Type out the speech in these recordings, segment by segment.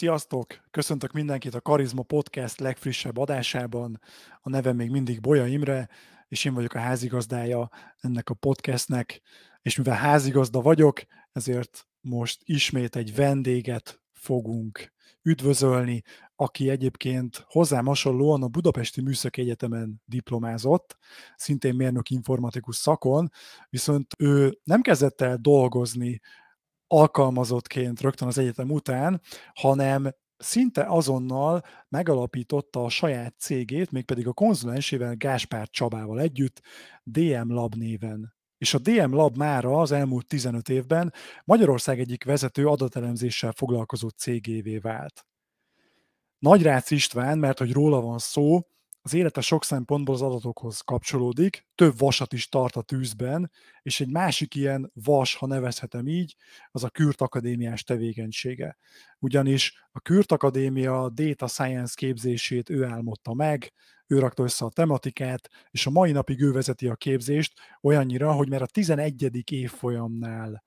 Sziasztok! Köszöntök mindenkit a Karizma Podcast legfrissebb adásában. A nevem még mindig Bolya Imre, és én vagyok a házigazdája ennek a podcastnek. És mivel házigazda vagyok, ezért most ismét egy vendéget fogunk üdvözölni, aki egyébként hozzám hasonlóan a Budapesti Műszaki Egyetemen diplomázott, szintén mérnök informatikus szakon, viszont ő nem kezdett el dolgozni alkalmazottként rögtön az egyetem után, hanem szinte azonnal megalapította a saját cégét, mégpedig a konzulensével Gáspár Csabával együtt, DM Lab néven. És a DM Lab mára az elmúlt 15 évben Magyarország egyik vezető adatelemzéssel foglalkozó cégévé vált. Nagyrác István, mert hogy róla van szó, az élete sok szempontból az adatokhoz kapcsolódik, több vasat is tart a tűzben, és egy másik ilyen vas, ha nevezhetem így, az a Kürt Akadémiás tevékenysége. Ugyanis a Kürt Akadémia data science képzését ő álmodta meg, ő rakta össze a tematikát, és a mai napig ő vezeti a képzést olyannyira, hogy már a 11. évfolyamnál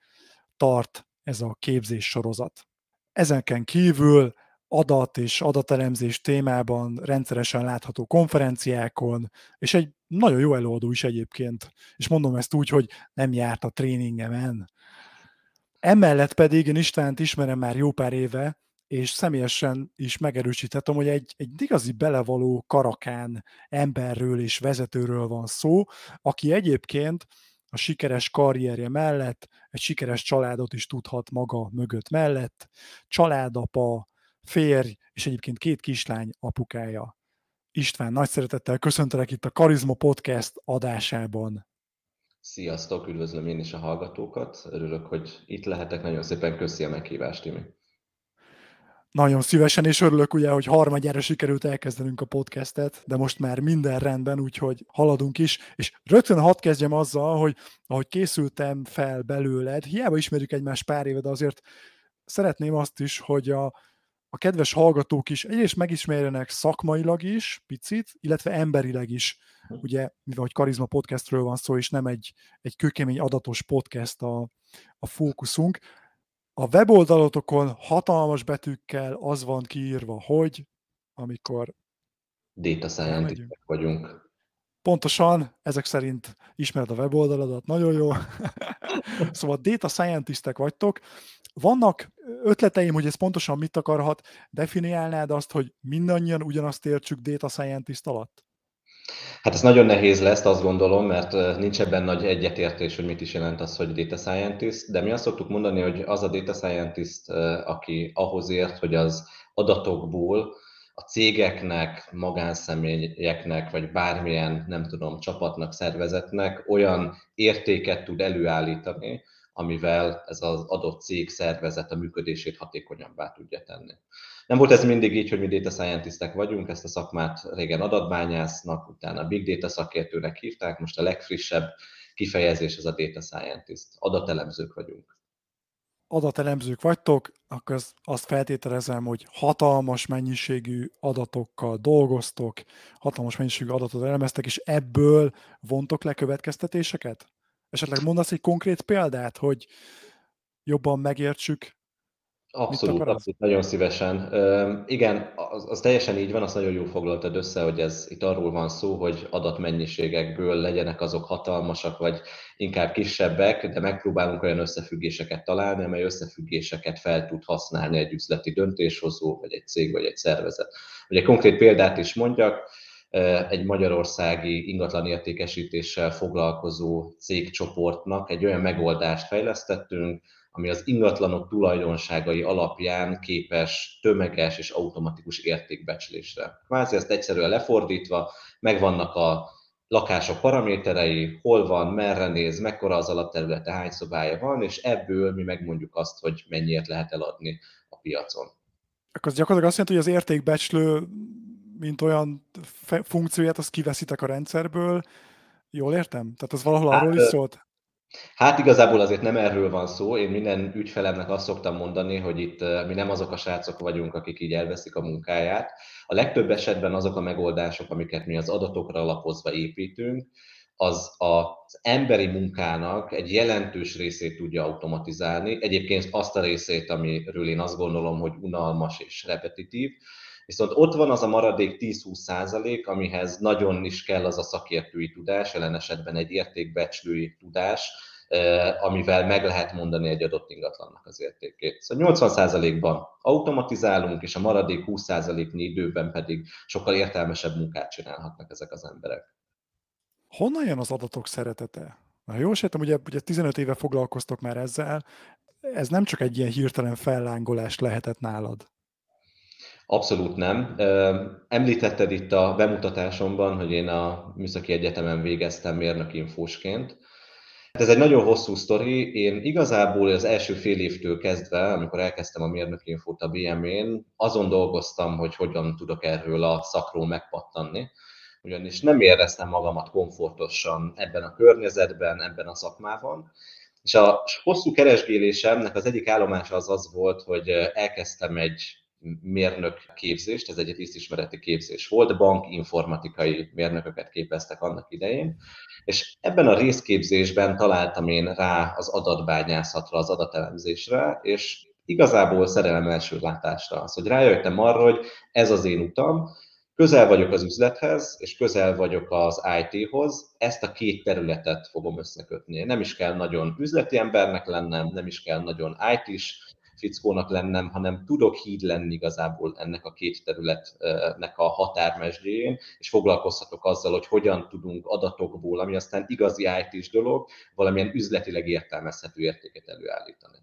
tart ez a képzés sorozat. Ezenken kívül adat és adatelemzés témában rendszeresen látható konferenciákon, és egy nagyon jó előadó is egyébként. És mondom ezt úgy, hogy nem járt a tréningemen. Emellett pedig én Istvánt ismerem már jó pár éve, és személyesen is megerősítettem, hogy egy, egy igazi belevaló karakán emberről és vezetőről van szó, aki egyébként a sikeres karrierje mellett egy sikeres családot is tudhat maga mögött mellett, családapa, férj, és egyébként két kislány apukája. István, nagy szeretettel köszöntelek itt a Karizma Podcast adásában. Sziasztok, üdvözlöm én is a hallgatókat. Örülök, hogy itt lehetek. Nagyon szépen köszi a meghívást, Timi. Nagyon szívesen, és örülök ugye, hogy harmadjára sikerült elkezdenünk a podcastet, de most már minden rendben, úgyhogy haladunk is. És rögtön hadd kezdjem azzal, hogy ahogy készültem fel belőled, hiába ismerjük egymást pár éve, de azért szeretném azt is, hogy a, a kedves hallgatók is egyrészt megismerjenek szakmailag is, picit, illetve emberileg is. Ugye, mivel hogy Karizma podcastről van szó, és nem egy, egy kőkemény adatos podcast a, a fókuszunk. A weboldalotokon hatalmas betűkkel az van kiírva, hogy amikor Data scientist vagyunk. Pontosan, ezek szerint ismered a weboldaladat, nagyon jó. szóval data scientistek vagytok. Vannak ötleteim, hogy ez pontosan mit akarhat, definiálnád azt, hogy mindannyian ugyanazt értsük data scientist alatt? Hát ez nagyon nehéz lesz, azt gondolom, mert nincs ebben nagy egyetértés, hogy mit is jelent az, hogy data scientist, de mi azt szoktuk mondani, hogy az a data scientist, aki ahhoz ért, hogy az adatokból a cégeknek, magánszemélyeknek, vagy bármilyen, nem tudom, csapatnak, szervezetnek olyan értéket tud előállítani, amivel ez az adott cég szervezet a működését hatékonyabbá tudja tenni. Nem volt ez mindig így, hogy mi data scientistek vagyunk, ezt a szakmát régen adatbányásznak, utána big data szakértőnek hívták, most a legfrissebb kifejezés ez a data scientist. Adatelemzők vagyunk. Adatelemzők vagytok, akkor azt feltételezem, hogy hatalmas mennyiségű adatokkal dolgoztok, hatalmas mennyiségű adatot elemeztek, és ebből vontok le következtetéseket? Esetleg mondasz egy konkrét példát, hogy jobban megértsük, Abszolút, abszolút, nagyon szívesen. Üm, igen, az, az teljesen így van, azt nagyon jól foglaltad össze, hogy ez itt arról van szó, hogy adatmennyiségekből legyenek azok hatalmasak, vagy inkább kisebbek, de megpróbálunk olyan összefüggéseket találni, amely összefüggéseket fel tud használni egy üzleti döntéshozó, vagy egy cég, vagy egy szervezet. Hogy egy konkrét példát is mondjak, egy magyarországi ingatlan értékesítéssel foglalkozó cégcsoportnak egy olyan megoldást fejlesztettünk, ami az ingatlanok tulajdonságai alapján képes tömeges és automatikus értékbecslésre. Kvázi ezt egyszerűen lefordítva, megvannak a lakások paraméterei, hol van, merre néz, mekkora az alapterülete, hány szobája van, és ebből mi megmondjuk azt, hogy mennyiért lehet eladni a piacon. Akkor az gyakorlatilag azt jelenti, hogy az értékbecslő mint olyan funkcióját, azt kiveszitek a rendszerből. Jól értem? Tehát az valahol hát, arról is szólt? Hát igazából azért nem erről van szó. Én minden ügyfelemnek azt szoktam mondani, hogy itt mi nem azok a srácok vagyunk, akik így elveszik a munkáját. A legtöbb esetben azok a megoldások, amiket mi az adatokra alapozva építünk, az az emberi munkának egy jelentős részét tudja automatizálni. Egyébként azt a részét, amiről én azt gondolom, hogy unalmas és repetitív, Viszont ott van az a maradék 10-20 százalék, amihez nagyon is kell az a szakértői tudás, jelen esetben egy értékbecslői tudás, amivel meg lehet mondani egy adott ingatlannak az értékét. Szóval 80%-ban automatizálunk, és a maradék 20%-nyi időben pedig sokkal értelmesebb munkát csinálhatnak ezek az emberek. Honnan jön az adatok szeretete? Na, jól sejtem, ugye, ugye 15 éve foglalkoztok már ezzel, ez nem csak egy ilyen hirtelen fellángolás lehetett nálad. Abszolút nem. Említetted itt a bemutatásomban, hogy én a Műszaki Egyetemen végeztem mérnökinfósként, ez egy nagyon hosszú sztori. Én igazából az első fél évtől kezdve, amikor elkezdtem a mérnökinfót a BM-én, azon dolgoztam, hogy hogyan tudok erről a szakról megpattanni. Ugyanis nem éreztem magamat komfortosan ebben a környezetben, ebben a szakmában. És a hosszú keresgélésemnek az egyik állomása az az volt, hogy elkezdtem egy mérnök képzést, ez egy tisztismereti képzés volt, bankinformatikai mérnököket képeztek annak idején, és ebben a részképzésben találtam én rá az adatbányászatra, az adatelemzésre, és igazából szerelem első látásra az, hogy rájöttem arra, hogy ez az én utam, közel vagyok az üzlethez, és közel vagyok az IT-hoz, ezt a két területet fogom összekötni. Nem is kell nagyon üzleti embernek lennem, nem is kell nagyon IT-s fickónak lennem, hanem tudok híd lenni igazából ennek a két területnek a határmesdjén, és foglalkozhatok azzal, hogy hogyan tudunk adatokból, ami aztán igazi IT-s dolog, valamilyen üzletileg értelmezhető értéket előállítani.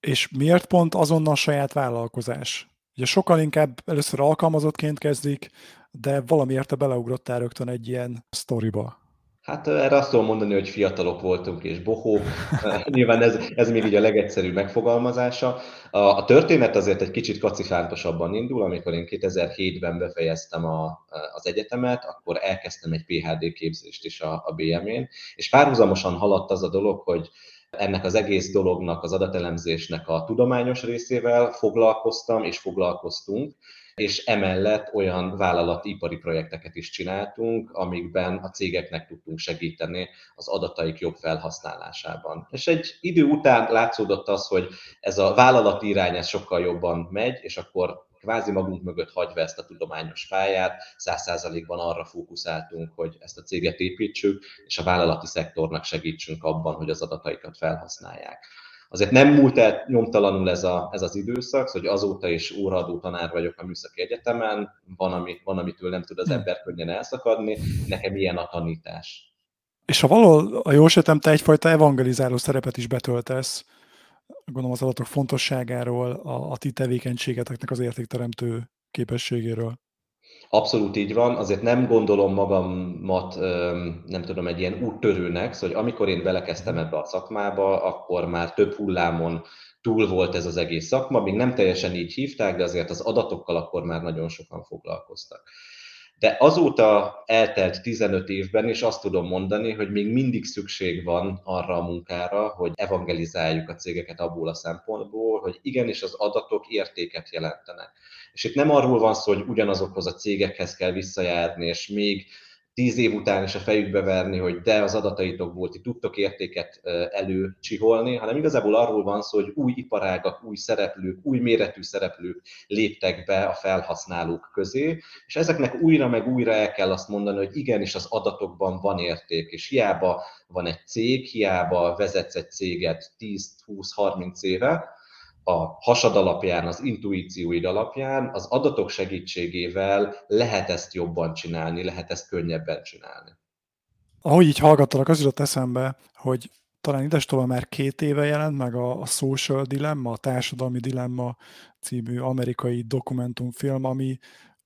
És miért pont azonnal saját vállalkozás? Ugye sokkal inkább először alkalmazottként kezdik, de valamiért te beleugrottál rögtön egy ilyen sztoriba. Hát erre azt tudom mondani, hogy fiatalok voltunk és bohók. Nyilván ez, ez még így a legegyszerűbb megfogalmazása. A, a történet azért egy kicsit kacifántosabban indul, amikor én 2007-ben befejeztem a, az egyetemet, akkor elkezdtem egy PHD képzést is a, a BM-én, és párhuzamosan haladt az a dolog, hogy ennek az egész dolognak, az adatelemzésnek a tudományos részével foglalkoztam és foglalkoztunk, és emellett olyan vállalati ipari projekteket is csináltunk, amikben a cégeknek tudtunk segíteni az adataik jobb felhasználásában. És egy idő után látszódott az, hogy ez a vállalati irány ez sokkal jobban megy, és akkor kvázi magunk mögött hagyva ezt a tudományos pályát, száz százalékban arra fókuszáltunk, hogy ezt a céget építsük, és a vállalati szektornak segítsünk abban, hogy az adataikat felhasználják. Azért nem múlt el nyomtalanul ez, a, ez az időszak, hogy azóta is óraadó tanár vagyok a Műszaki Egyetemen, van, ami, van amitől nem tud az hm. ember könnyen elszakadni, nekem ilyen a tanítás. És ha valahol a jó te egyfajta evangelizáló szerepet is betöltesz, gondolom az adatok fontosságáról, a, a ti tevékenységeteknek az értékteremtő képességéről. Abszolút így van, azért nem gondolom magamat, nem tudom, egy ilyen úttörőnek, szóval amikor én belekezdtem ebbe a szakmába, akkor már több hullámon túl volt ez az egész szakma, még nem teljesen így hívták, de azért az adatokkal akkor már nagyon sokan foglalkoztak. De azóta eltelt 15 évben, és azt tudom mondani, hogy még mindig szükség van arra a munkára, hogy evangelizáljuk a cégeket abból a szempontból, hogy igenis az adatok értéket jelentenek. És itt nem arról van szó, hogy ugyanazokhoz a cégekhez kell visszajárni, és még tíz év után is a fejükbe verni, hogy de az adataitokból ti tudtok értéket előcsiholni, hanem igazából arról van szó, hogy új iparágak, új szereplők, új méretű szereplők léptek be a felhasználók közé, és ezeknek újra meg újra el kell azt mondani, hogy igenis az adatokban van érték, és hiába van egy cég, hiába vezetsz egy céget 10-20-30 éve, a hasad alapján, az intuícióid alapján, az adatok segítségével lehet ezt jobban csinálni, lehet ezt könnyebben csinálni. Ahogy így hallgattalak, az jutott eszembe, hogy talán idestova már két éve jelent meg a, a Social Dilemma, a Társadalmi Dilemma című amerikai dokumentumfilm, ami,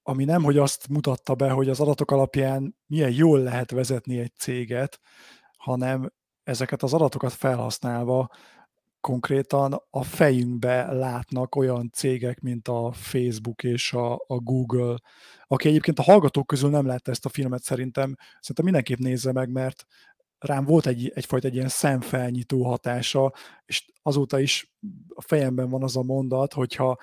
ami nem, hogy azt mutatta be, hogy az adatok alapján milyen jól lehet vezetni egy céget, hanem ezeket az adatokat felhasználva konkrétan a fejünkbe látnak olyan cégek, mint a Facebook és a, a Google, aki egyébként a hallgatók közül nem látta ezt a filmet szerintem, szerintem mindenképp nézze meg, mert rám volt egy, egyfajta egy ilyen szemfelnyitó hatása, és azóta is a fejemben van az a mondat, hogyha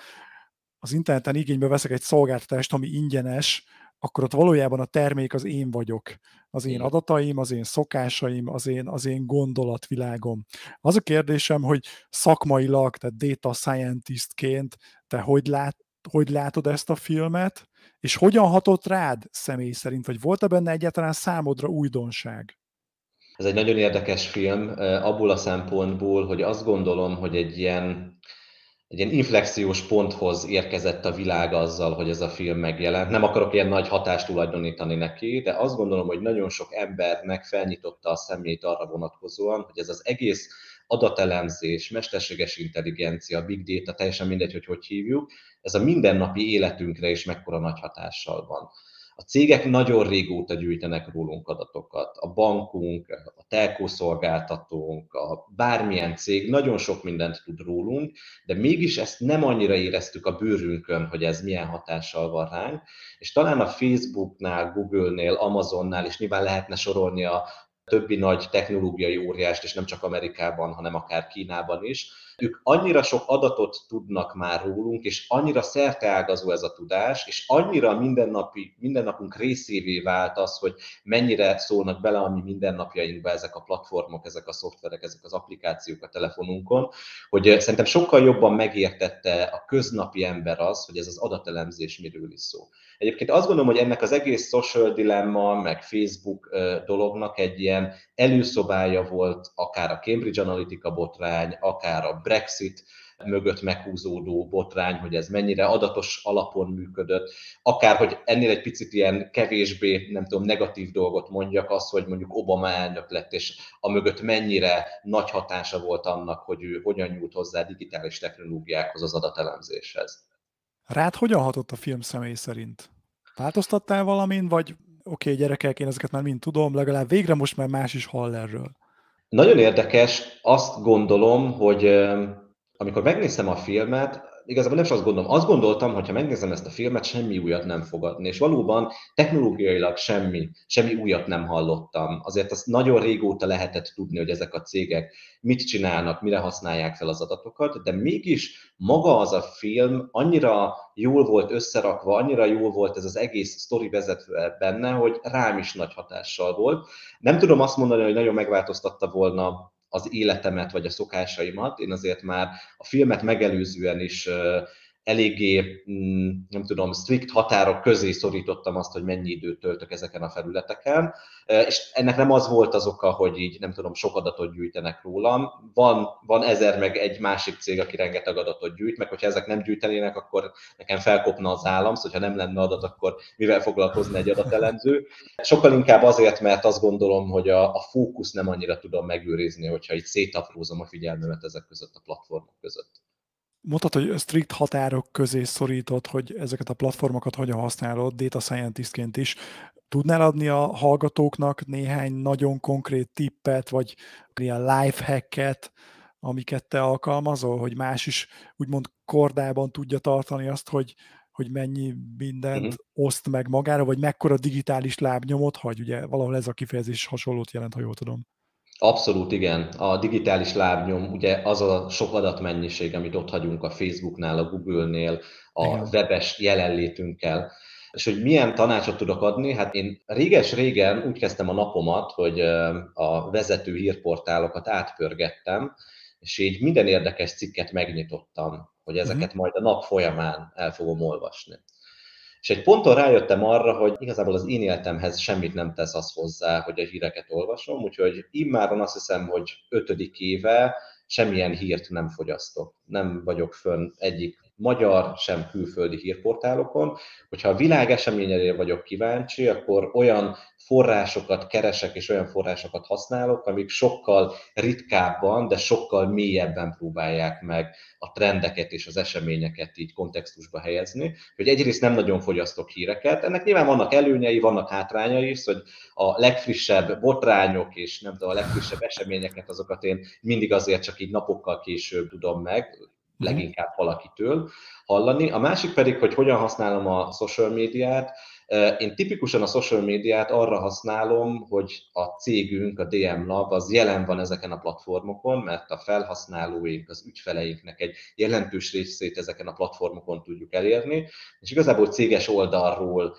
az interneten igénybe veszek egy szolgáltatást, ami ingyenes, akkor ott valójában a termék az én vagyok, az én adataim, az én szokásaim, az én, az én gondolatvilágom. Az a kérdésem, hogy szakmailag, tehát data scientistként te hogy, lát, hogy látod ezt a filmet, és hogyan hatott rád személy szerint, vagy volt-e benne egyáltalán számodra újdonság? Ez egy nagyon érdekes film, abból a szempontból, hogy azt gondolom, hogy egy ilyen egy ilyen inflexiós ponthoz érkezett a világ azzal, hogy ez a film megjelent. Nem akarok ilyen nagy hatást tulajdonítani neki, de azt gondolom, hogy nagyon sok embernek felnyitotta a szemét arra vonatkozóan, hogy ez az egész adatelemzés, mesterséges intelligencia, big data, teljesen mindegy, hogy hogy hívjuk, ez a mindennapi életünkre is mekkora nagy hatással van. A cégek nagyon régóta gyűjtenek rólunk adatokat. A bankunk, a telkó szolgáltatónk, a bármilyen cég nagyon sok mindent tud rólunk, de mégis ezt nem annyira éreztük a bőrünkön, hogy ez milyen hatással van ránk. És talán a Facebooknál, Google-nél, Amazonnál is nyilván lehetne sorolni a többi nagy technológiai óriást, és nem csak Amerikában, hanem akár Kínában is, ők annyira sok adatot tudnak már rólunk, és annyira szerteágazó ez a tudás, és annyira mindennapi, mindennapunk részévé vált az, hogy mennyire szólnak bele a mi mindennapjainkba ezek a platformok, ezek a szoftverek, ezek az applikációk a telefonunkon, hogy szerintem sokkal jobban megértette a köznapi ember az, hogy ez az adatelemzés miről is szó. Egyébként azt gondolom, hogy ennek az egész social dilemma, meg Facebook dolognak egy ilyen előszobája volt akár a Cambridge Analytica botrány, akár a Brexit mögött meghúzódó botrány, hogy ez mennyire adatos alapon működött, akár, hogy ennél egy picit ilyen kevésbé, nem tudom, negatív dolgot mondjak, az, hogy mondjuk Obama elnök lett, és a mögött mennyire nagy hatása volt annak, hogy ő hogyan nyújt hozzá digitális technológiákhoz, az adatelemzéshez. Rád hogyan hatott a film személy szerint? Változtattál valamin, vagy oké, okay, gyerekek, én ezeket már mind tudom, legalább végre most már más is hall erről. Nagyon érdekes, azt gondolom, hogy amikor megnéztem a filmet, igazából nem is azt gondolom, azt gondoltam, hogy ha megnézem ezt a filmet, semmi újat nem fogadni. És valóban technológiailag semmi, semmi újat nem hallottam. Azért azt nagyon régóta lehetett tudni, hogy ezek a cégek mit csinálnak, mire használják fel az adatokat, de mégis maga az a film annyira jól volt összerakva, annyira jól volt ez az egész sztori vezetve benne, hogy rám is nagy hatással volt. Nem tudom azt mondani, hogy nagyon megváltoztatta volna az életemet vagy a szokásaimat. Én azért már a filmet megelőzően is eléggé, mm, nem tudom, strikt határok közé szorítottam azt, hogy mennyi időt töltök ezeken a felületeken, és ennek nem az volt az oka, hogy így, nem tudom, sok adatot gyűjtenek rólam. Van, van ezer meg egy másik cég, aki rengeteg adatot gyűjt, meg hogyha ezek nem gyűjtenének, akkor nekem felkopna az állam, szóval ha nem lenne adat, akkor mivel foglalkozna egy adatelemző. Sokkal inkább azért, mert azt gondolom, hogy a, a fókusz nem annyira tudom megőrizni, hogyha itt szétaprózom a figyelmemet ezek között a platformok között mondtad, hogy strikt határok közé szorított, hogy ezeket a platformokat hogyan használod, data scientistként is. Tudnál adni a hallgatóknak néhány nagyon konkrét tippet, vagy ilyen life hacket, amiket te alkalmazol, hogy más is úgymond kordában tudja tartani azt, hogy, hogy mennyi mindent uh-huh. oszt meg magára, vagy mekkora digitális lábnyomot hagy, ugye valahol ez a kifejezés hasonlót jelent, ha jól tudom. Abszolút igen. A digitális lábnyom, ugye az a sok adatmennyiség, amit ott hagyunk a Facebooknál, a Google-nél, a igen. webes jelenlétünkkel. És hogy milyen tanácsot tudok adni? Hát én réges-régen úgy kezdtem a napomat, hogy a vezető hírportálokat átpörgettem, és így minden érdekes cikket megnyitottam, hogy ezeket uh-huh. majd a nap folyamán el fogom olvasni. És egy ponton rájöttem arra, hogy igazából az én életemhez semmit nem tesz az hozzá, hogy a híreket olvasom, úgyhogy immáron azt hiszem, hogy ötödik éve semmilyen hírt nem fogyasztok. Nem vagyok fönn egyik magyar, sem külföldi hírportálokon. Hogyha a világ eseményeire vagyok kíváncsi, akkor olyan forrásokat keresek és olyan forrásokat használok, amik sokkal ritkábban, de sokkal mélyebben próbálják meg a trendeket és az eseményeket így kontextusba helyezni. Hogy egyrészt nem nagyon fogyasztok híreket, ennek nyilván vannak előnyei, vannak hátrányai is, hogy a legfrissebb botrányok és nem tudom, a legfrissebb eseményeket, azokat én mindig azért csak így napokkal később tudom meg. Leginkább valakitől hallani. A másik pedig, hogy hogyan használom a social médiát. Én tipikusan a social médiát arra használom, hogy a cégünk, a DM Lab, az jelen van ezeken a platformokon, mert a felhasználóink, az ügyfeleinknek egy jelentős részét ezeken a platformokon tudjuk elérni, és igazából céges oldalról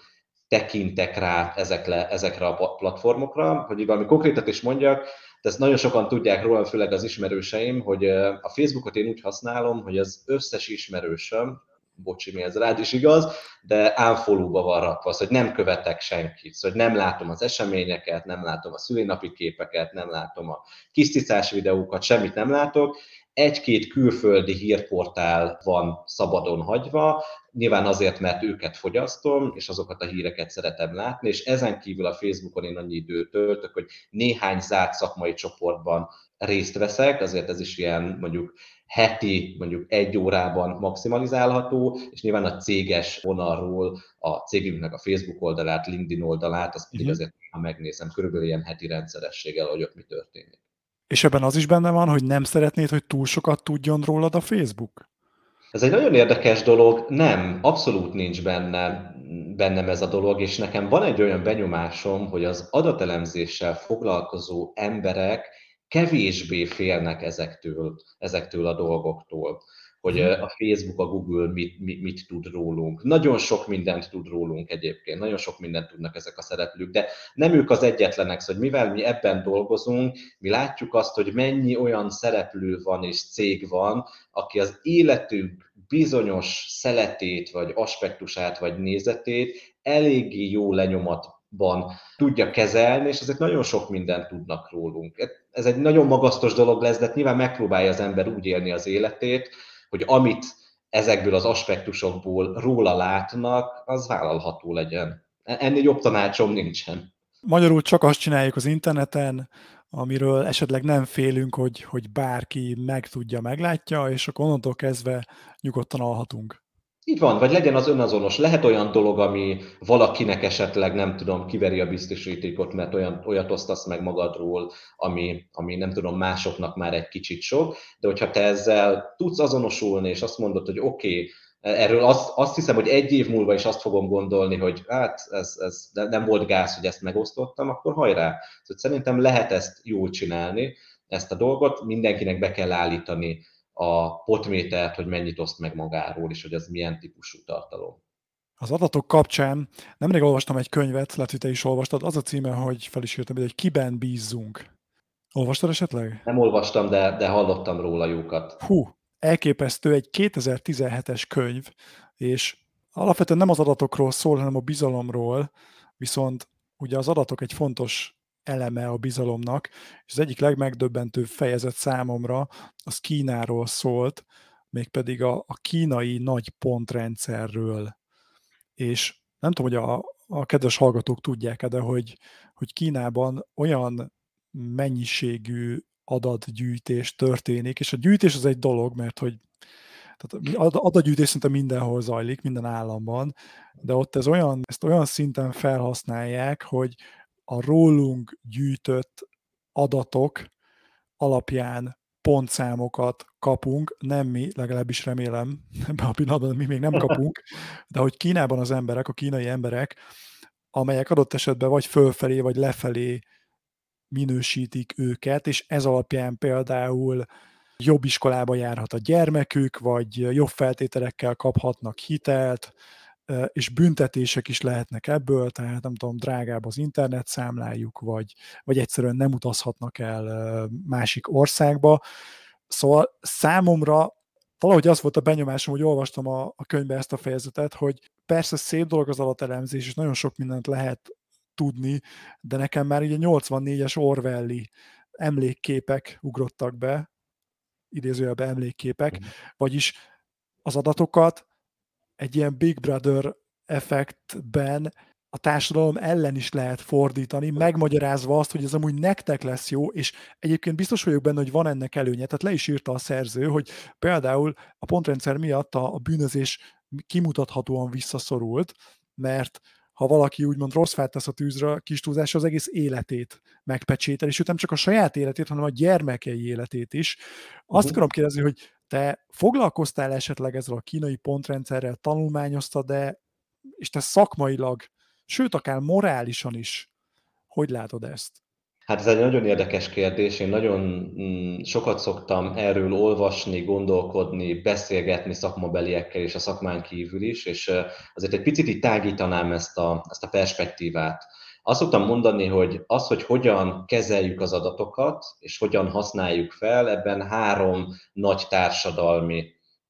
tekintek rá ezekre, ezekre a platformokra, hogy valami konkrétat is mondjak, de ezt nagyon sokan tudják rólam, főleg az ismerőseim, hogy a Facebookot én úgy használom, hogy az összes ismerősöm, bocsi, mi ez rád is igaz, de unfollow-ba van rakva, hogy nem követek senkit, szóval nem látom az eseményeket, nem látom a szülinapi képeket, nem látom a kiszticás videókat, semmit nem látok, egy-két külföldi hírportál van szabadon hagyva, nyilván azért, mert őket fogyasztom, és azokat a híreket szeretem látni, és ezen kívül a Facebookon én annyi időt töltök, hogy néhány zárt szakmai csoportban részt veszek, azért ez is ilyen mondjuk heti, mondjuk egy órában maximalizálható, és nyilván a céges vonalról a cégünknek a Facebook oldalát, LinkedIn oldalát, azt pedig uh-huh. azért ha megnézem, körülbelül ilyen heti rendszerességgel, hogy ott mi történik. És ebben az is benne van, hogy nem szeretnéd, hogy túl sokat tudjon rólad a Facebook? Ez egy nagyon érdekes dolog, nem, abszolút nincs benne, bennem ez a dolog, és nekem van egy olyan benyomásom, hogy az adatelemzéssel foglalkozó emberek kevésbé félnek ezektől, ezektől a dolgoktól hogy mhm. a Facebook, a Google mit, mit, mit tud rólunk. Nagyon sok mindent tud rólunk egyébként, nagyon sok mindent tudnak ezek a szereplők, de nem ők az egyetlenek, hogy mivel mi ebben dolgozunk, mi látjuk azt, hogy mennyi olyan szereplő van és cég van, aki az életünk bizonyos szeletét, vagy aspektusát, vagy nézetét eléggé jó lenyomatban tudja kezelni, és ezek nagyon sok mindent tudnak rólunk. Ez egy nagyon magasztos dolog lesz, de nyilván megpróbálja az ember úgy élni az életét, hogy amit ezekből az aspektusokból róla látnak, az vállalható legyen. Ennél jobb tanácsom nincsen. Magyarul csak azt csináljuk az interneten, amiről esetleg nem félünk, hogy, hogy bárki megtudja, meglátja, és akkor onnantól kezdve nyugodtan alhatunk. Így van, vagy legyen az önazonos. Lehet olyan dolog, ami valakinek esetleg, nem tudom, kiveri a biztosítékot, mert olyan, olyat osztasz meg magadról, ami, ami nem tudom, másoknak már egy kicsit sok, de hogyha te ezzel tudsz azonosulni, és azt mondod, hogy oké, okay, erről azt, azt hiszem, hogy egy év múlva is azt fogom gondolni, hogy hát ez, ez nem volt gáz, hogy ezt megosztottam, akkor hajrá. Szóval szerintem lehet ezt jól csinálni, ezt a dolgot, mindenkinek be kell állítani a potmétert, hogy mennyit oszt meg magáról, és hogy ez milyen típusú tartalom. Az adatok kapcsán nemrég olvastam egy könyvet, lehet, hogy te is olvastad, az a címe, hogy fel is írtam, hogy kiben bízzunk. Olvastad esetleg? Nem olvastam, de, de hallottam róla jókat. Hú, elképesztő, egy 2017-es könyv, és alapvetően nem az adatokról szól, hanem a bizalomról, viszont ugye az adatok egy fontos eleme a bizalomnak, és az egyik legmegdöbbentőbb fejezet számomra az Kínáról szólt, mégpedig a, a kínai nagy pontrendszerről. És nem tudom, hogy a, a kedves hallgatók tudják-e, de hogy, hogy Kínában olyan mennyiségű adatgyűjtés történik, és a gyűjtés az egy dolog, mert hogy tehát adatgyűjtés szinte mindenhol zajlik, minden államban, de ott ez olyan, ezt olyan szinten felhasználják, hogy a rólunk gyűjtött adatok alapján pontszámokat kapunk, nem mi, legalábbis remélem, ebben a pillanatban mi még nem kapunk, de hogy Kínában az emberek, a kínai emberek, amelyek adott esetben vagy fölfelé, vagy lefelé minősítik őket, és ez alapján például jobb iskolába járhat a gyermekük, vagy jobb feltételekkel kaphatnak hitelt, és büntetések is lehetnek ebből, tehát nem tudom, drágább az internet számlájuk, vagy, vagy egyszerűen nem utazhatnak el másik országba. Szóval számomra valahogy az volt a benyomásom, hogy olvastam a, a könyvbe ezt a fejezetet, hogy persze szép dolog az alatelemzés, és nagyon sok mindent lehet tudni, de nekem már ugye 84-es Orwelli emlékképek ugrottak be, idézőjelben emlékképek, mm. vagyis az adatokat egy ilyen Big Brother effektben a társadalom ellen is lehet fordítani, megmagyarázva azt, hogy ez amúgy nektek lesz jó, és egyébként biztos vagyok benne, hogy van ennek előnye. Tehát le is írta a szerző, hogy például a pontrendszer miatt a, a bűnözés kimutathatóan visszaszorult, mert ha valaki úgymond rossz fát tesz a tűzre, kis túlzás az egész életét megpecsétel, és ő nem csak a saját életét, hanem a gyermekei életét is. Azt uh-huh. akarom kérdezni, hogy te foglalkoztál esetleg ezzel a kínai pontrendszerrel, tanulmányoztad, de és te szakmailag, sőt, akár morálisan is, hogy látod ezt? Hát ez egy nagyon érdekes kérdés. Én nagyon mm, sokat szoktam erről olvasni, gondolkodni, beszélgetni szakmabeliekkel és a szakmán kívül is, és azért egy picit így tágítanám ezt a, ezt a perspektívát. Azt szoktam mondani, hogy az, hogy hogyan kezeljük az adatokat, és hogyan használjuk fel, ebben három nagy társadalmi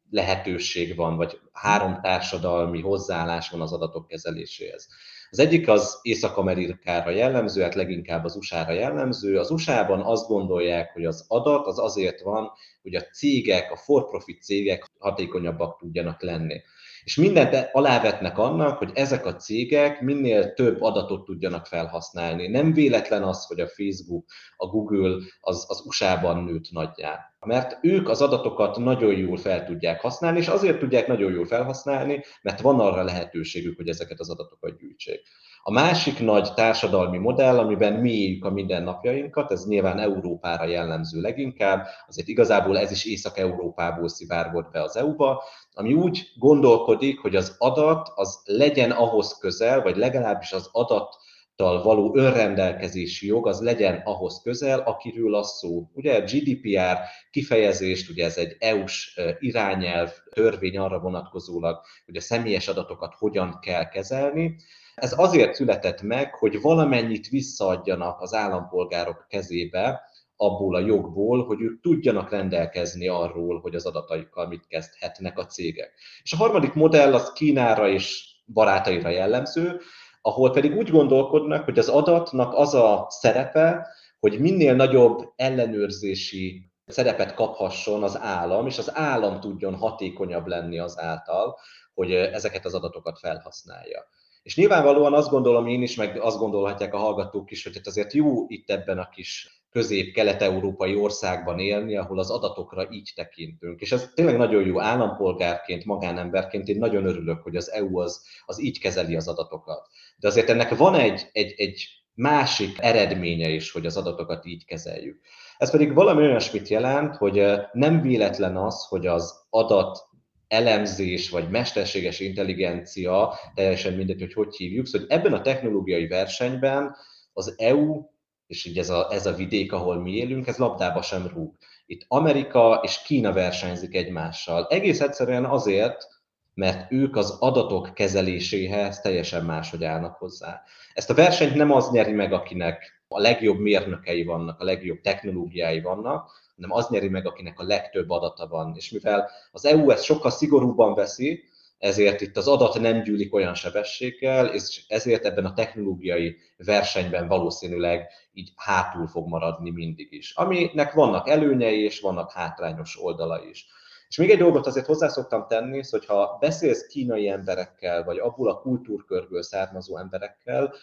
lehetőség van, vagy három társadalmi hozzáállás van az adatok kezeléséhez. Az egyik az Észak-Amerikára jellemző, hát leginkább az USA-ra jellemző. Az USA-ban azt gondolják, hogy az adat az azért van, hogy a cégek, a for-profit cégek hatékonyabbak tudjanak lenni és mindent alávetnek annak, hogy ezek a cégek minél több adatot tudjanak felhasználni. Nem véletlen az, hogy a Facebook, a Google az, az USA-ban nőtt nagyjá. Mert ők az adatokat nagyon jól fel tudják használni, és azért tudják nagyon jól felhasználni, mert van arra lehetőségük, hogy ezeket az adatokat gyűjtsék. A másik nagy társadalmi modell, amiben mi éljük a mindennapjainkat, ez nyilván Európára jellemző leginkább, azért igazából ez is Észak-Európából szivárgott be az EU-ba, ami úgy gondolkodik, hogy az adat az legyen ahhoz közel, vagy legalábbis az adat való önrendelkezési jog az legyen ahhoz közel, akiről az szó. Ugye a GDPR kifejezést, ugye ez egy EU-s irányelv, törvény arra vonatkozólag, hogy a személyes adatokat hogyan kell kezelni, ez azért született meg, hogy valamennyit visszaadjanak az állampolgárok kezébe, abból a jogból, hogy ők tudjanak rendelkezni arról, hogy az adataikkal mit kezdhetnek a cégek. És a harmadik modell az Kínára és barátaira jellemző, ahol pedig úgy gondolkodnak, hogy az adatnak az a szerepe, hogy minél nagyobb ellenőrzési szerepet kaphasson az állam, és az állam tudjon hatékonyabb lenni azáltal, hogy ezeket az adatokat felhasználja. És nyilvánvalóan azt gondolom én is, meg azt gondolhatják a hallgatók is, hogy hát azért jó itt ebben a kis közép-kelet-európai országban élni, ahol az adatokra így tekintünk. És ez tényleg nagyon jó állampolgárként, magánemberként, én nagyon örülök, hogy az EU az, az így kezeli az adatokat. De azért ennek van egy, egy, egy másik eredménye is, hogy az adatokat így kezeljük. Ez pedig valami olyasmit jelent, hogy nem véletlen az, hogy az adat elemzés vagy mesterséges intelligencia, teljesen mindegy, hogy hogy hívjuk, szóval hogy ebben a technológiai versenyben az EU, és így ez a, ez a vidék, ahol mi élünk, ez labdába sem rúg. Itt Amerika és Kína versenyzik egymással. Egész egyszerűen azért, mert ők az adatok kezeléséhez teljesen máshogy állnak hozzá. Ezt a versenyt nem az nyeri meg, akinek a legjobb mérnökei vannak, a legjobb technológiái vannak, hanem az nyeri meg, akinek a legtöbb adata van. És mivel az EU ezt sokkal szigorúbban veszi, ezért itt az adat nem gyűlik olyan sebességgel, és ezért ebben a technológiai versenyben valószínűleg így hátul fog maradni mindig is. Aminek vannak előnyei, és vannak hátrányos oldalai is. És még egy dolgot azért hozzá szoktam tenni, hogy ha beszélsz kínai emberekkel, vagy abból a kultúrkörből származó emberekkel,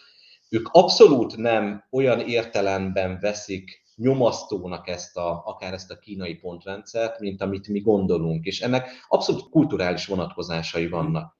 ők abszolút nem olyan értelemben veszik nyomasztónak ezt a, akár ezt a kínai pontrendszert, mint amit mi gondolunk, és ennek abszolút kulturális vonatkozásai vannak.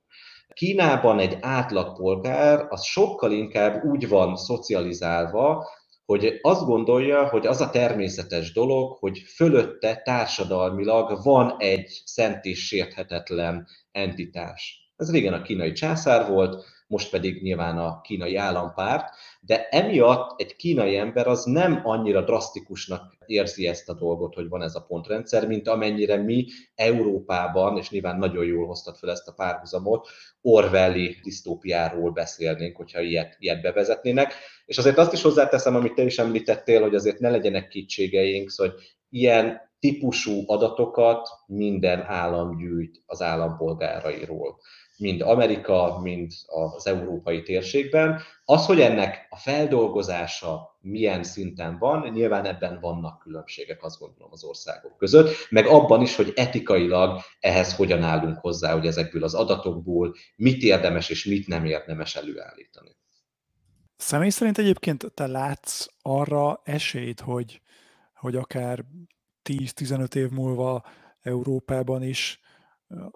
Kínában egy átlagpolgár az sokkal inkább úgy van szocializálva, hogy azt gondolja, hogy az a természetes dolog, hogy fölötte társadalmilag van egy szent és sérthetetlen entitás. Ez régen a kínai császár volt, most pedig nyilván a kínai állampárt, de emiatt egy kínai ember az nem annyira drasztikusnak érzi ezt a dolgot, hogy van ez a pontrendszer, mint amennyire mi Európában, és nyilván nagyon jól hoztad fel ezt a párhuzamot, Orwelli disztópiáról beszélnénk, hogyha ilyet, ilyet bevezetnének. És azért azt is hozzáteszem, amit te is említettél, hogy azért ne legyenek kétségeink, szóval, hogy ilyen típusú adatokat minden állam gyűjt az állampolgárairól mind Amerika, mind az európai térségben. Az, hogy ennek a feldolgozása milyen szinten van, nyilván ebben vannak különbségek, azt gondolom az országok között, meg abban is, hogy etikailag ehhez hogyan állunk hozzá, hogy ezekből az adatokból mit érdemes és mit nem érdemes előállítani. Személy szerint egyébként te látsz arra esélyt, hogy, hogy akár 10-15 év múlva Európában is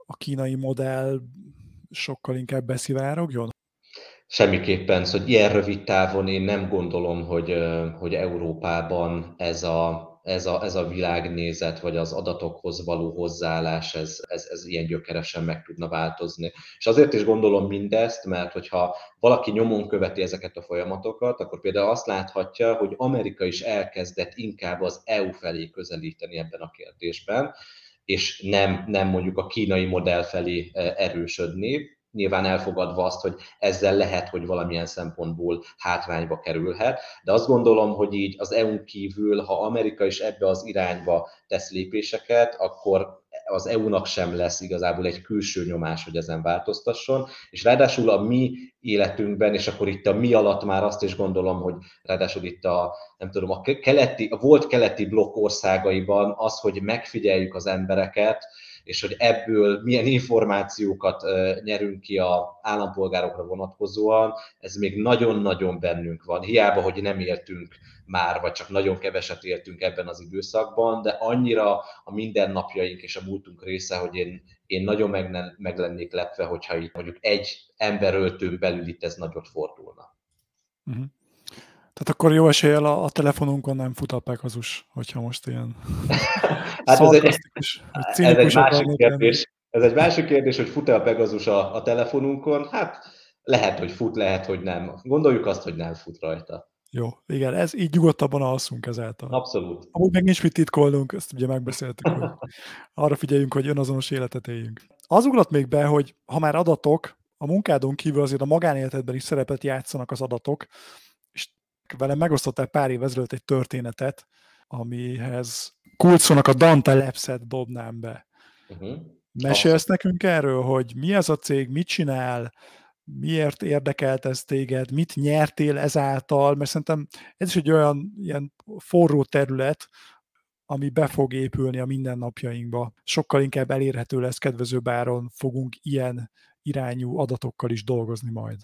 a kínai modell sokkal inkább beszivárogjon? Semmiképpen, szóval ilyen rövid távon én nem gondolom, hogy, hogy Európában ez a ez a, ez a világnézet, vagy az adatokhoz való hozzáállás, ez, ez, ez ilyen gyökeresen meg tudna változni. És azért is gondolom mindezt, mert hogyha valaki nyomon követi ezeket a folyamatokat, akkor például azt láthatja, hogy Amerika is elkezdett inkább az EU felé közelíteni ebben a kérdésben, és nem, nem mondjuk a kínai modell felé eh, erősödni, nyilván elfogadva azt, hogy ezzel lehet, hogy valamilyen szempontból hátrányba kerülhet, de azt gondolom, hogy így az EU-n kívül, ha Amerika is ebbe az irányba tesz lépéseket, akkor az EU-nak sem lesz igazából egy külső nyomás, hogy ezen változtasson, és ráadásul a mi életünkben, és akkor itt a mi alatt már azt is gondolom, hogy ráadásul itt a, nem tudom, a, keleti, a volt keleti blokk országaiban az, hogy megfigyeljük az embereket, és hogy ebből milyen információkat nyerünk ki a állampolgárokra vonatkozóan, ez még nagyon-nagyon bennünk van. Hiába, hogy nem éltünk már, vagy csak nagyon keveset éltünk ebben az időszakban, de annyira a mindennapjaink és a múltunk része, hogy én, én nagyon meg, meg lennék lepve, hogyha itt mondjuk egy emberöltőn belül itt ez nagyot fordulna. Uh-huh. Tehát akkor jó eséllyel a, a telefonunkon nem fut a Pegasus, hogyha most ilyen hát ez egy, ez egy másik kérdés. Ez egy másik kérdés, hogy fut-e a Pegasus a, a telefonunkon? Hát lehet, hogy fut, lehet, hogy nem. Gondoljuk azt, hogy nem fut rajta. Jó, igen, ez így nyugodtabban alszunk ezáltal. Abszolút. Amúgy meg nincs mit titkolnunk, ezt ugye megbeszéltük, hogy arra figyeljünk, hogy önazonos életet éljünk. Az ugrott még be, hogy ha már adatok, a munkádon kívül azért a magánéletedben is szerepet játszanak az adatok, és velem megosztottál pár év ezelőtt egy történetet, amihez kulcsonak a Dante Labs-et dobnám be. Uh-huh. Mesélsz nekünk erről, hogy mi ez a cég, mit csinál, miért érdekelt ez téged, mit nyertél ezáltal, mert szerintem ez is egy olyan ilyen forró terület, ami be fog épülni a mindennapjainkba. Sokkal inkább elérhető lesz, kedvező báron fogunk ilyen irányú adatokkal is dolgozni majd.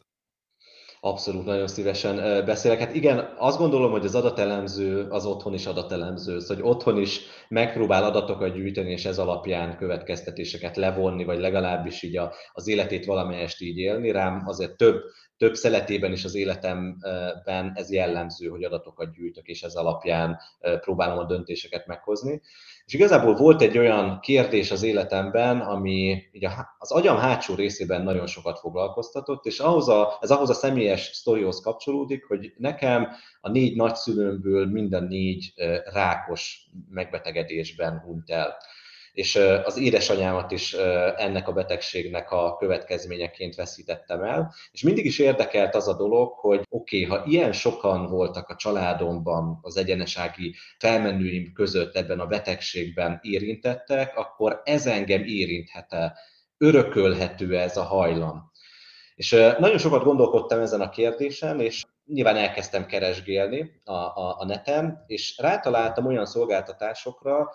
Abszolút, nagyon szívesen beszélek. Hát igen, azt gondolom, hogy az adatelemző az otthon is adatelemző, szóval, hogy otthon is megpróbál adatokat gyűjteni, és ez alapján következtetéseket levonni, vagy legalábbis így a, az életét valamelyest így élni. Rám azért több több szeletében is az életemben ez jellemző, hogy adatokat gyűjtök, és ez alapján próbálom a döntéseket meghozni. És igazából volt egy olyan kérdés az életemben, ami így az agyam hátsó részében nagyon sokat foglalkoztatott, és ahhoz a, ez ahhoz a személyes sztorihoz kapcsolódik, hogy nekem a négy nagyszülőmből minden négy rákos megbetegedésben hunyt el és az édesanyámat is ennek a betegségnek a következményeként veszítettem el. És mindig is érdekelt az a dolog, hogy oké, okay, ha ilyen sokan voltak a családomban az egyenesági felmenőim között ebben a betegségben érintettek, akkor ez engem érinthet-e, örökölhető ez a hajlam. És nagyon sokat gondolkodtam ezen a kérdésen, és nyilván elkezdtem keresgélni a, a, a neten, és rátaláltam olyan szolgáltatásokra,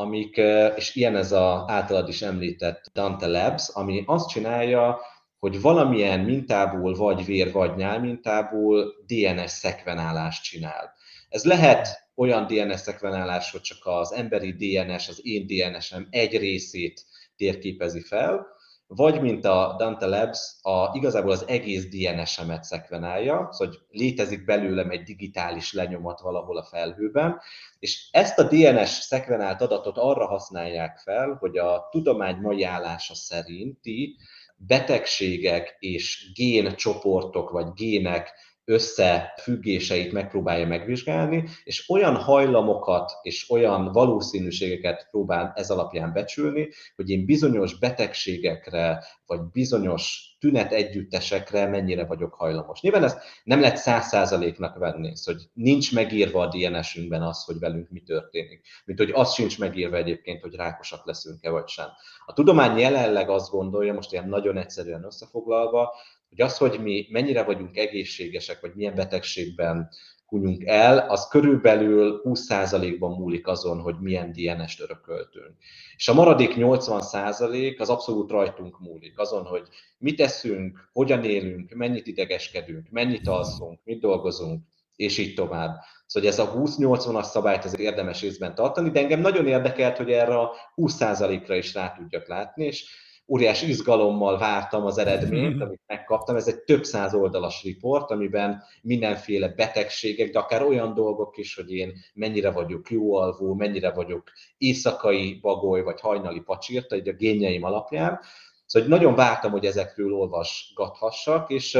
amik, és ilyen ez az általad is említett Dante Labs, ami azt csinálja, hogy valamilyen mintából, vagy vér, vagy nyál mintából DNS szekvenálást csinál. Ez lehet olyan DNS szekvenálás, hogy csak az emberi DNS, az én DNS-em egy részét térképezi fel, vagy mint a Dante Labs, a, igazából az egész DNS-emet szekvenálja, szóval hogy létezik belőlem egy digitális lenyomat valahol a felhőben, és ezt a DNS szekvenált adatot arra használják fel, hogy a tudomány mai állása szerinti betegségek és géncsoportok vagy gének összefüggéseit megpróbálja megvizsgálni, és olyan hajlamokat és olyan valószínűségeket próbál ez alapján becsülni, hogy én bizonyos betegségekre, vagy bizonyos tünet együttesekre mennyire vagyok hajlamos. Nyilván ezt nem lehet száz százaléknak venni, szóval, hogy nincs megírva a DNS-ünkben az, hogy velünk mi történik. Mint hogy az sincs megírva egyébként, hogy rákosak leszünk-e vagy sem. A tudomány jelenleg azt gondolja, most ilyen nagyon egyszerűen összefoglalva, hogy az, hogy mi mennyire vagyunk egészségesek, vagy milyen betegségben hunyunk el, az körülbelül 20%-ban múlik azon, hogy milyen DNS-t örököltünk. És a maradék 80% az abszolút rajtunk múlik, azon, hogy mit teszünk, hogyan élünk, mennyit idegeskedünk, mennyit alszunk, mit dolgozunk, és így tovább. Szóval ez a 20-80-as szabályt azért érdemes részben tartani, de engem nagyon érdekelt, hogy erre a 20%-ra is rá tudjak látni, és óriás izgalommal vártam az eredményt, amit megkaptam. Ez egy több száz oldalas riport, amiben mindenféle betegségek, de akár olyan dolgok is, hogy én mennyire vagyok jó alvó, mennyire vagyok éjszakai bagoly, vagy hajnali pacsírta, egy a génjeim alapján. Szóval nagyon vártam, hogy ezekről olvasgathassak, és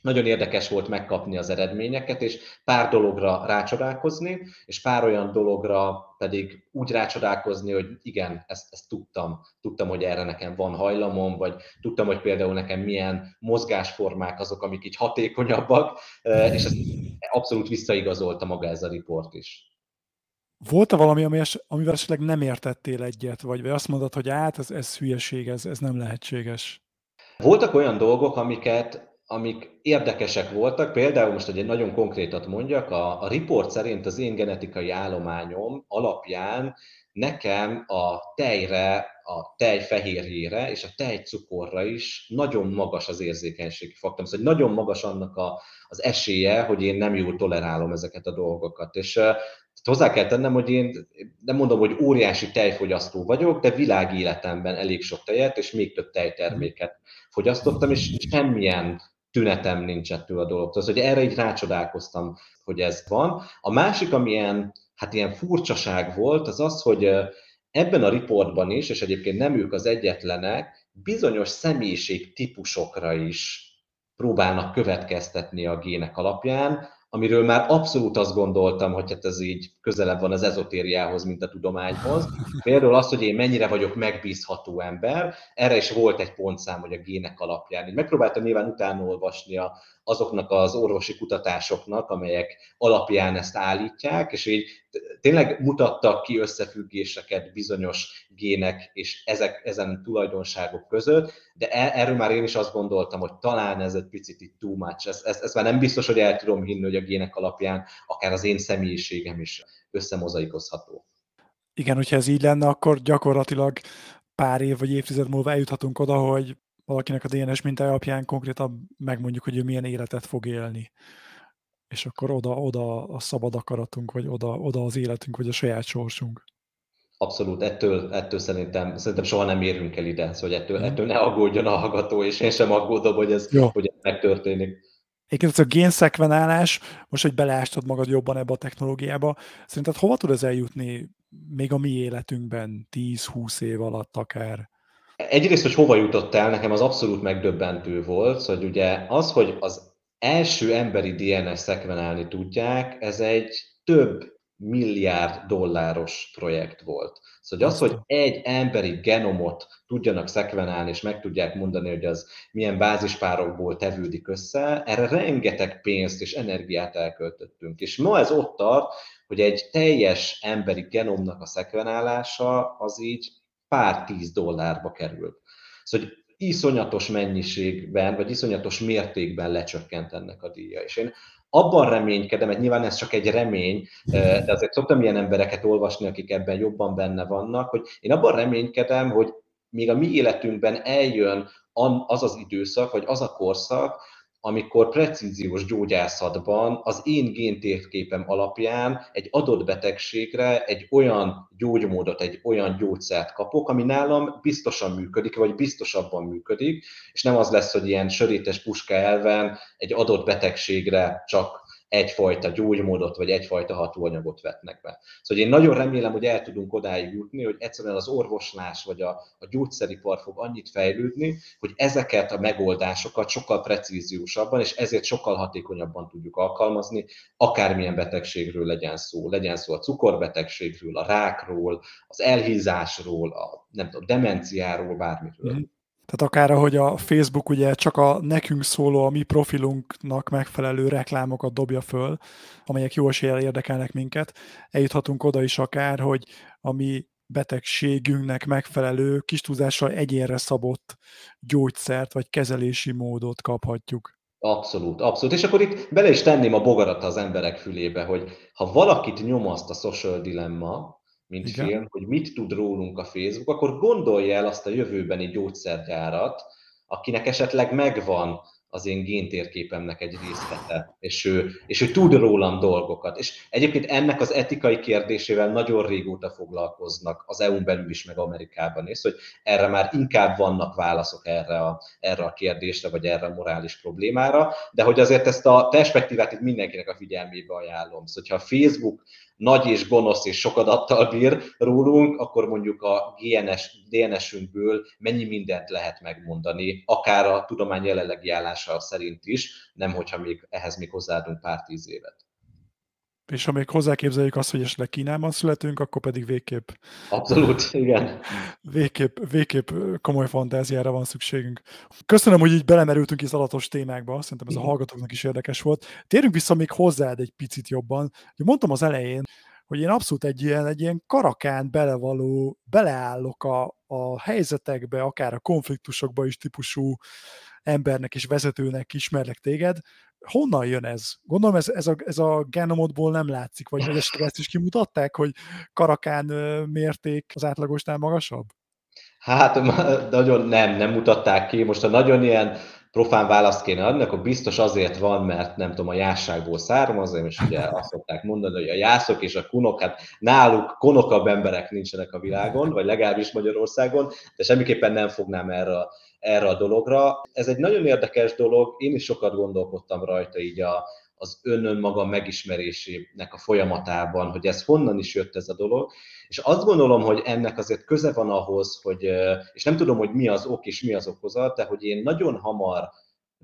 nagyon érdekes volt megkapni az eredményeket, és pár dologra rácsodálkozni, és pár olyan dologra pedig úgy rácsodálkozni, hogy igen, ezt, ezt tudtam, tudtam, hogy erre nekem van hajlamom, vagy tudtam, hogy például nekem milyen mozgásformák azok, amik így hatékonyabbak, és ezt abszolút visszaigazolta maga ez a riport is. Volt-e valami, amivel esetleg nem értettél egyet, vagy, vagy azt mondod, hogy át, ez, ez hülyeség, ez, ez nem lehetséges? Voltak olyan dolgok, amiket amik érdekesek voltak, például most egy nagyon konkrétat mondjak, a, a report szerint az én genetikai állományom alapján nekem a tejre, a tej fehérjére és a tejcukorra is nagyon magas az érzékenységi faktor. Szóval nagyon magas annak a, az esélye, hogy én nem jól tolerálom ezeket a dolgokat. És hozzá kell tennem, hogy én nem mondom, hogy óriási tejfogyasztó vagyok, de világéletemben elég sok tejet és még több tejterméket fogyasztottam, és semmilyen tünetem nincs ettől a dologtól. Szóval, hogy erre így rácsodálkoztam, hogy ez van. A másik, ami ilyen, hát ilyen furcsaság volt, az az, hogy ebben a riportban is, és egyébként nem ők az egyetlenek, bizonyos személyiség típusokra is próbálnak következtetni a gének alapján, amiről már abszolút azt gondoltam, hogy hát ez így közelebb van az ezotériához, mint a tudományhoz. Például az, hogy én mennyire vagyok megbízható ember, erre is volt egy pontszám, hogy a gének alapján. Én megpróbáltam nyilván utána olvasni a, azoknak az orvosi kutatásoknak, amelyek alapján ezt állítják, és így tényleg mutattak ki összefüggéseket bizonyos gének és ezek, ezen tulajdonságok között, de e, erről már én is azt gondoltam, hogy talán ez egy picit itt too much. Ezt, ezt, ezt már nem biztos, hogy el tudom hinni, hogy a gének alapján akár az én személyiségem is összemozaikozható. Igen, hogyha ez így lenne, akkor gyakorlatilag pár év vagy évtized múlva eljuthatunk oda, hogy valakinek a DNS mintája alapján konkrétan megmondjuk, hogy ő milyen életet fog élni. És akkor oda, oda a szabad akaratunk, vagy oda, oda az életünk, vagy a saját sorsunk. Abszolút, ettől, ettől szerintem, szerintem soha nem érünk el ide, szóval ettől, mm. ettől ne aggódjon a hallgató, és én sem aggódom, hogy ez, Jó. hogy ez megtörténik. Egyébként ez a génszekvenálás, most, hogy beleástad magad jobban ebbe a technológiába, szerinted hova tud ez eljutni még a mi életünkben, 10-20 év alatt akár? Egyrészt, hogy hova jutott el, nekem az abszolút megdöbbentő volt, hogy ugye az, hogy az első emberi DNS szekvenálni tudják, ez egy több milliárd dolláros projekt volt. Szóval az, hogy egy emberi genomot tudjanak szekvenálni, és meg tudják mondani, hogy az milyen bázispárokból tevődik össze, erre rengeteg pénzt és energiát elköltöttünk. És ma ez ott tart, hogy egy teljes emberi genomnak a szekvenálása az így pár tíz dollárba került. Szóval hogy iszonyatos mennyiségben, vagy iszonyatos mértékben lecsökkent ennek a díja. És én abban reménykedem, mert nyilván ez csak egy remény, de azért szoktam ilyen embereket olvasni, akik ebben jobban benne vannak, hogy én abban reménykedem, hogy még a mi életünkben eljön az az időszak, vagy az a korszak, amikor precíziós gyógyászatban az én géntérképem alapján egy adott betegségre egy olyan gyógymódot, egy olyan gyógyszert kapok, ami nálam biztosan működik, vagy biztosabban működik, és nem az lesz, hogy ilyen sörétes puska elven egy adott betegségre csak egyfajta gyógymódot, vagy egyfajta hatóanyagot vetnek be. Szóval én nagyon remélem, hogy el tudunk odáig jutni, hogy egyszerűen az orvoslás vagy a, a gyógyszeripar fog annyit fejlődni, hogy ezeket a megoldásokat sokkal precíziósabban, és ezért sokkal hatékonyabban tudjuk alkalmazni, akármilyen betegségről legyen szó. Legyen szó a cukorbetegségről, a rákról, az elhízásról, a nem tudom, demenciáról, bármiről. Mm. Tehát akár ahogy a Facebook ugye csak a nekünk szóló, a mi profilunknak megfelelő reklámokat dobja föl, amelyek jó eséllyel érdekelnek minket, eljuthatunk oda is akár, hogy a mi betegségünknek megfelelő, kis túlzással egyénre szabott gyógyszert vagy kezelési módot kaphatjuk. Abszolút, abszolút. És akkor itt bele is tenném a bogarat az emberek fülébe, hogy ha valakit nyomaszt a social dilemma, mint Igen. film, hogy mit tud rólunk a Facebook, akkor gondolja el azt a jövőbeni gyógyszergyárat, akinek esetleg megvan az én géntérképemnek egy részlete, és ő, és ő tud rólam dolgokat. És egyébként ennek az etikai kérdésével nagyon régóta foglalkoznak az EU-n belül is, meg Amerikában is, hogy erre már inkább vannak válaszok erre a, erre a kérdésre, vagy erre a morális problémára, de hogy azért ezt a perspektívát itt mindenkinek a figyelmébe ajánlom. Szóval, hogyha a Facebook nagy és gonosz és sok adattal bír rólunk, akkor mondjuk a GNS, DNS-ünkből mennyi mindent lehet megmondani, akár a tudomány jelenlegi állása szerint is, nem hogyha még ehhez még hozzáadunk pár tíz évet. És ha még hozzáképzeljük azt, hogy esetleg Kínában születünk, akkor pedig végképp... Abszolút, igen. Végképp, végképp komoly fantáziára van szükségünk. Köszönöm, hogy így belemerültünk az adatos témákba, szerintem ez a hallgatóknak is érdekes volt. Térjünk vissza még hozzád egy picit jobban. Mondtam az elején, hogy én abszolút egy ilyen, egy ilyen karakán belevaló, beleállok a, a helyzetekbe, akár a konfliktusokba is típusú embernek és vezetőnek ismerlek téged, honnan jön ez? Gondolom ez, ez, a, ez a genomodból nem látszik, vagy esetleg ezt is kimutatták, hogy karakán mérték az átlagosnál magasabb? Hát nagyon nem, nem mutatták ki. Most a nagyon ilyen profán választ kéne adni, akkor biztos azért van, mert nem tudom, a jásságból származom, és ugye azt szokták mondani, hogy a jászok és a kunok, hát náluk konokabb emberek nincsenek a világon, vagy legalábbis Magyarországon, de semmiképpen nem fognám erre erre a dologra. Ez egy nagyon érdekes dolog, én is sokat gondolkodtam rajta így a, az önön maga megismerésének a folyamatában, hogy ez honnan is jött ez a dolog, és azt gondolom, hogy ennek azért köze van ahhoz, hogy, és nem tudom, hogy mi az ok és mi az okozat, de hogy én nagyon hamar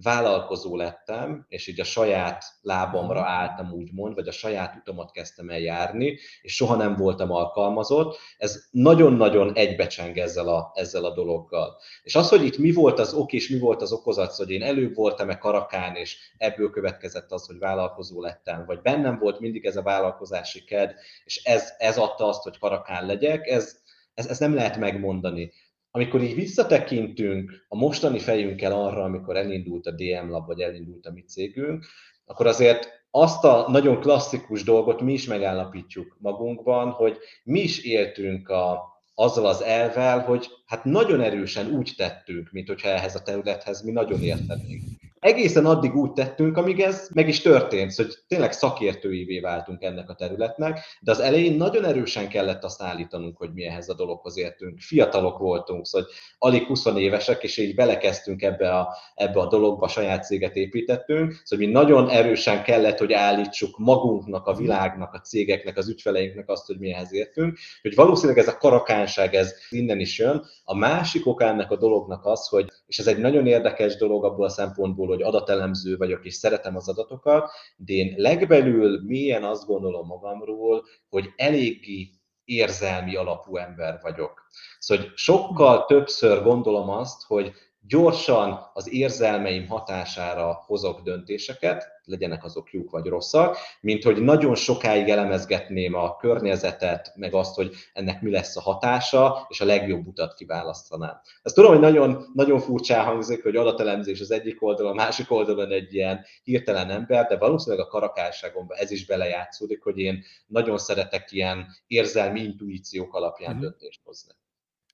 vállalkozó lettem, és így a saját lábamra mhm. álltam úgymond, vagy a saját utamat kezdtem el járni, és soha nem voltam alkalmazott. Ez nagyon-nagyon egybecseng ezzel a, ezzel a dologgal. És az, hogy itt mi volt az ok, és mi volt az okozat, hogy én előbb voltam-e karakán, és ebből következett az, hogy vállalkozó lettem, vagy bennem volt mindig ez a vállalkozási ked, és ez, ez adta azt, hogy karakán legyek, ez, ez, ez nem lehet megmondani amikor így visszatekintünk a mostani fejünkkel arra, amikor elindult a DM Lab, vagy elindult a mi cégünk, akkor azért azt a nagyon klasszikus dolgot mi is megállapítjuk magunkban, hogy mi is éltünk a, azzal az elvel, hogy hát nagyon erősen úgy tettünk, mint hogyha ehhez a területhez mi nagyon értenénk egészen addig úgy tettünk, amíg ez meg is történt, hogy tényleg szakértőivé váltunk ennek a területnek, de az elején nagyon erősen kellett azt állítanunk, hogy mi ehhez a dologhoz értünk. Fiatalok voltunk, szóval alig 20 évesek, és így belekezdtünk ebbe a, ebbe a dologba, saját céget építettünk, szóval mi nagyon erősen kellett, hogy állítsuk magunknak, a világnak, a cégeknek, az ügyfeleinknek azt, hogy mi ehhez értünk, hogy valószínűleg ez a karakánság, ez innen is jön. A másik oka ennek a dolognak az, hogy, és ez egy nagyon érdekes dolog abból a szempontból, hogy adatelemző vagyok, és szeretem az adatokat, de én legbelül mélyen azt gondolom magamról, hogy eléggé érzelmi alapú ember vagyok. Szóval sokkal többször gondolom azt, hogy gyorsan az érzelmeim hatására hozok döntéseket, legyenek azok jók vagy rosszak, mint hogy nagyon sokáig elemezgetném a környezetet, meg azt, hogy ennek mi lesz a hatása, és a legjobb utat kiválasztanám. Ezt tudom, hogy nagyon, nagyon furcsán hangzik, hogy adatelemzés az egyik oldalon, a másik oldalon egy ilyen hirtelen ember, de valószínűleg a karakárságomban ez is belejátszódik, hogy én nagyon szeretek ilyen érzelmi intuíciók alapján mm-hmm. döntést hozni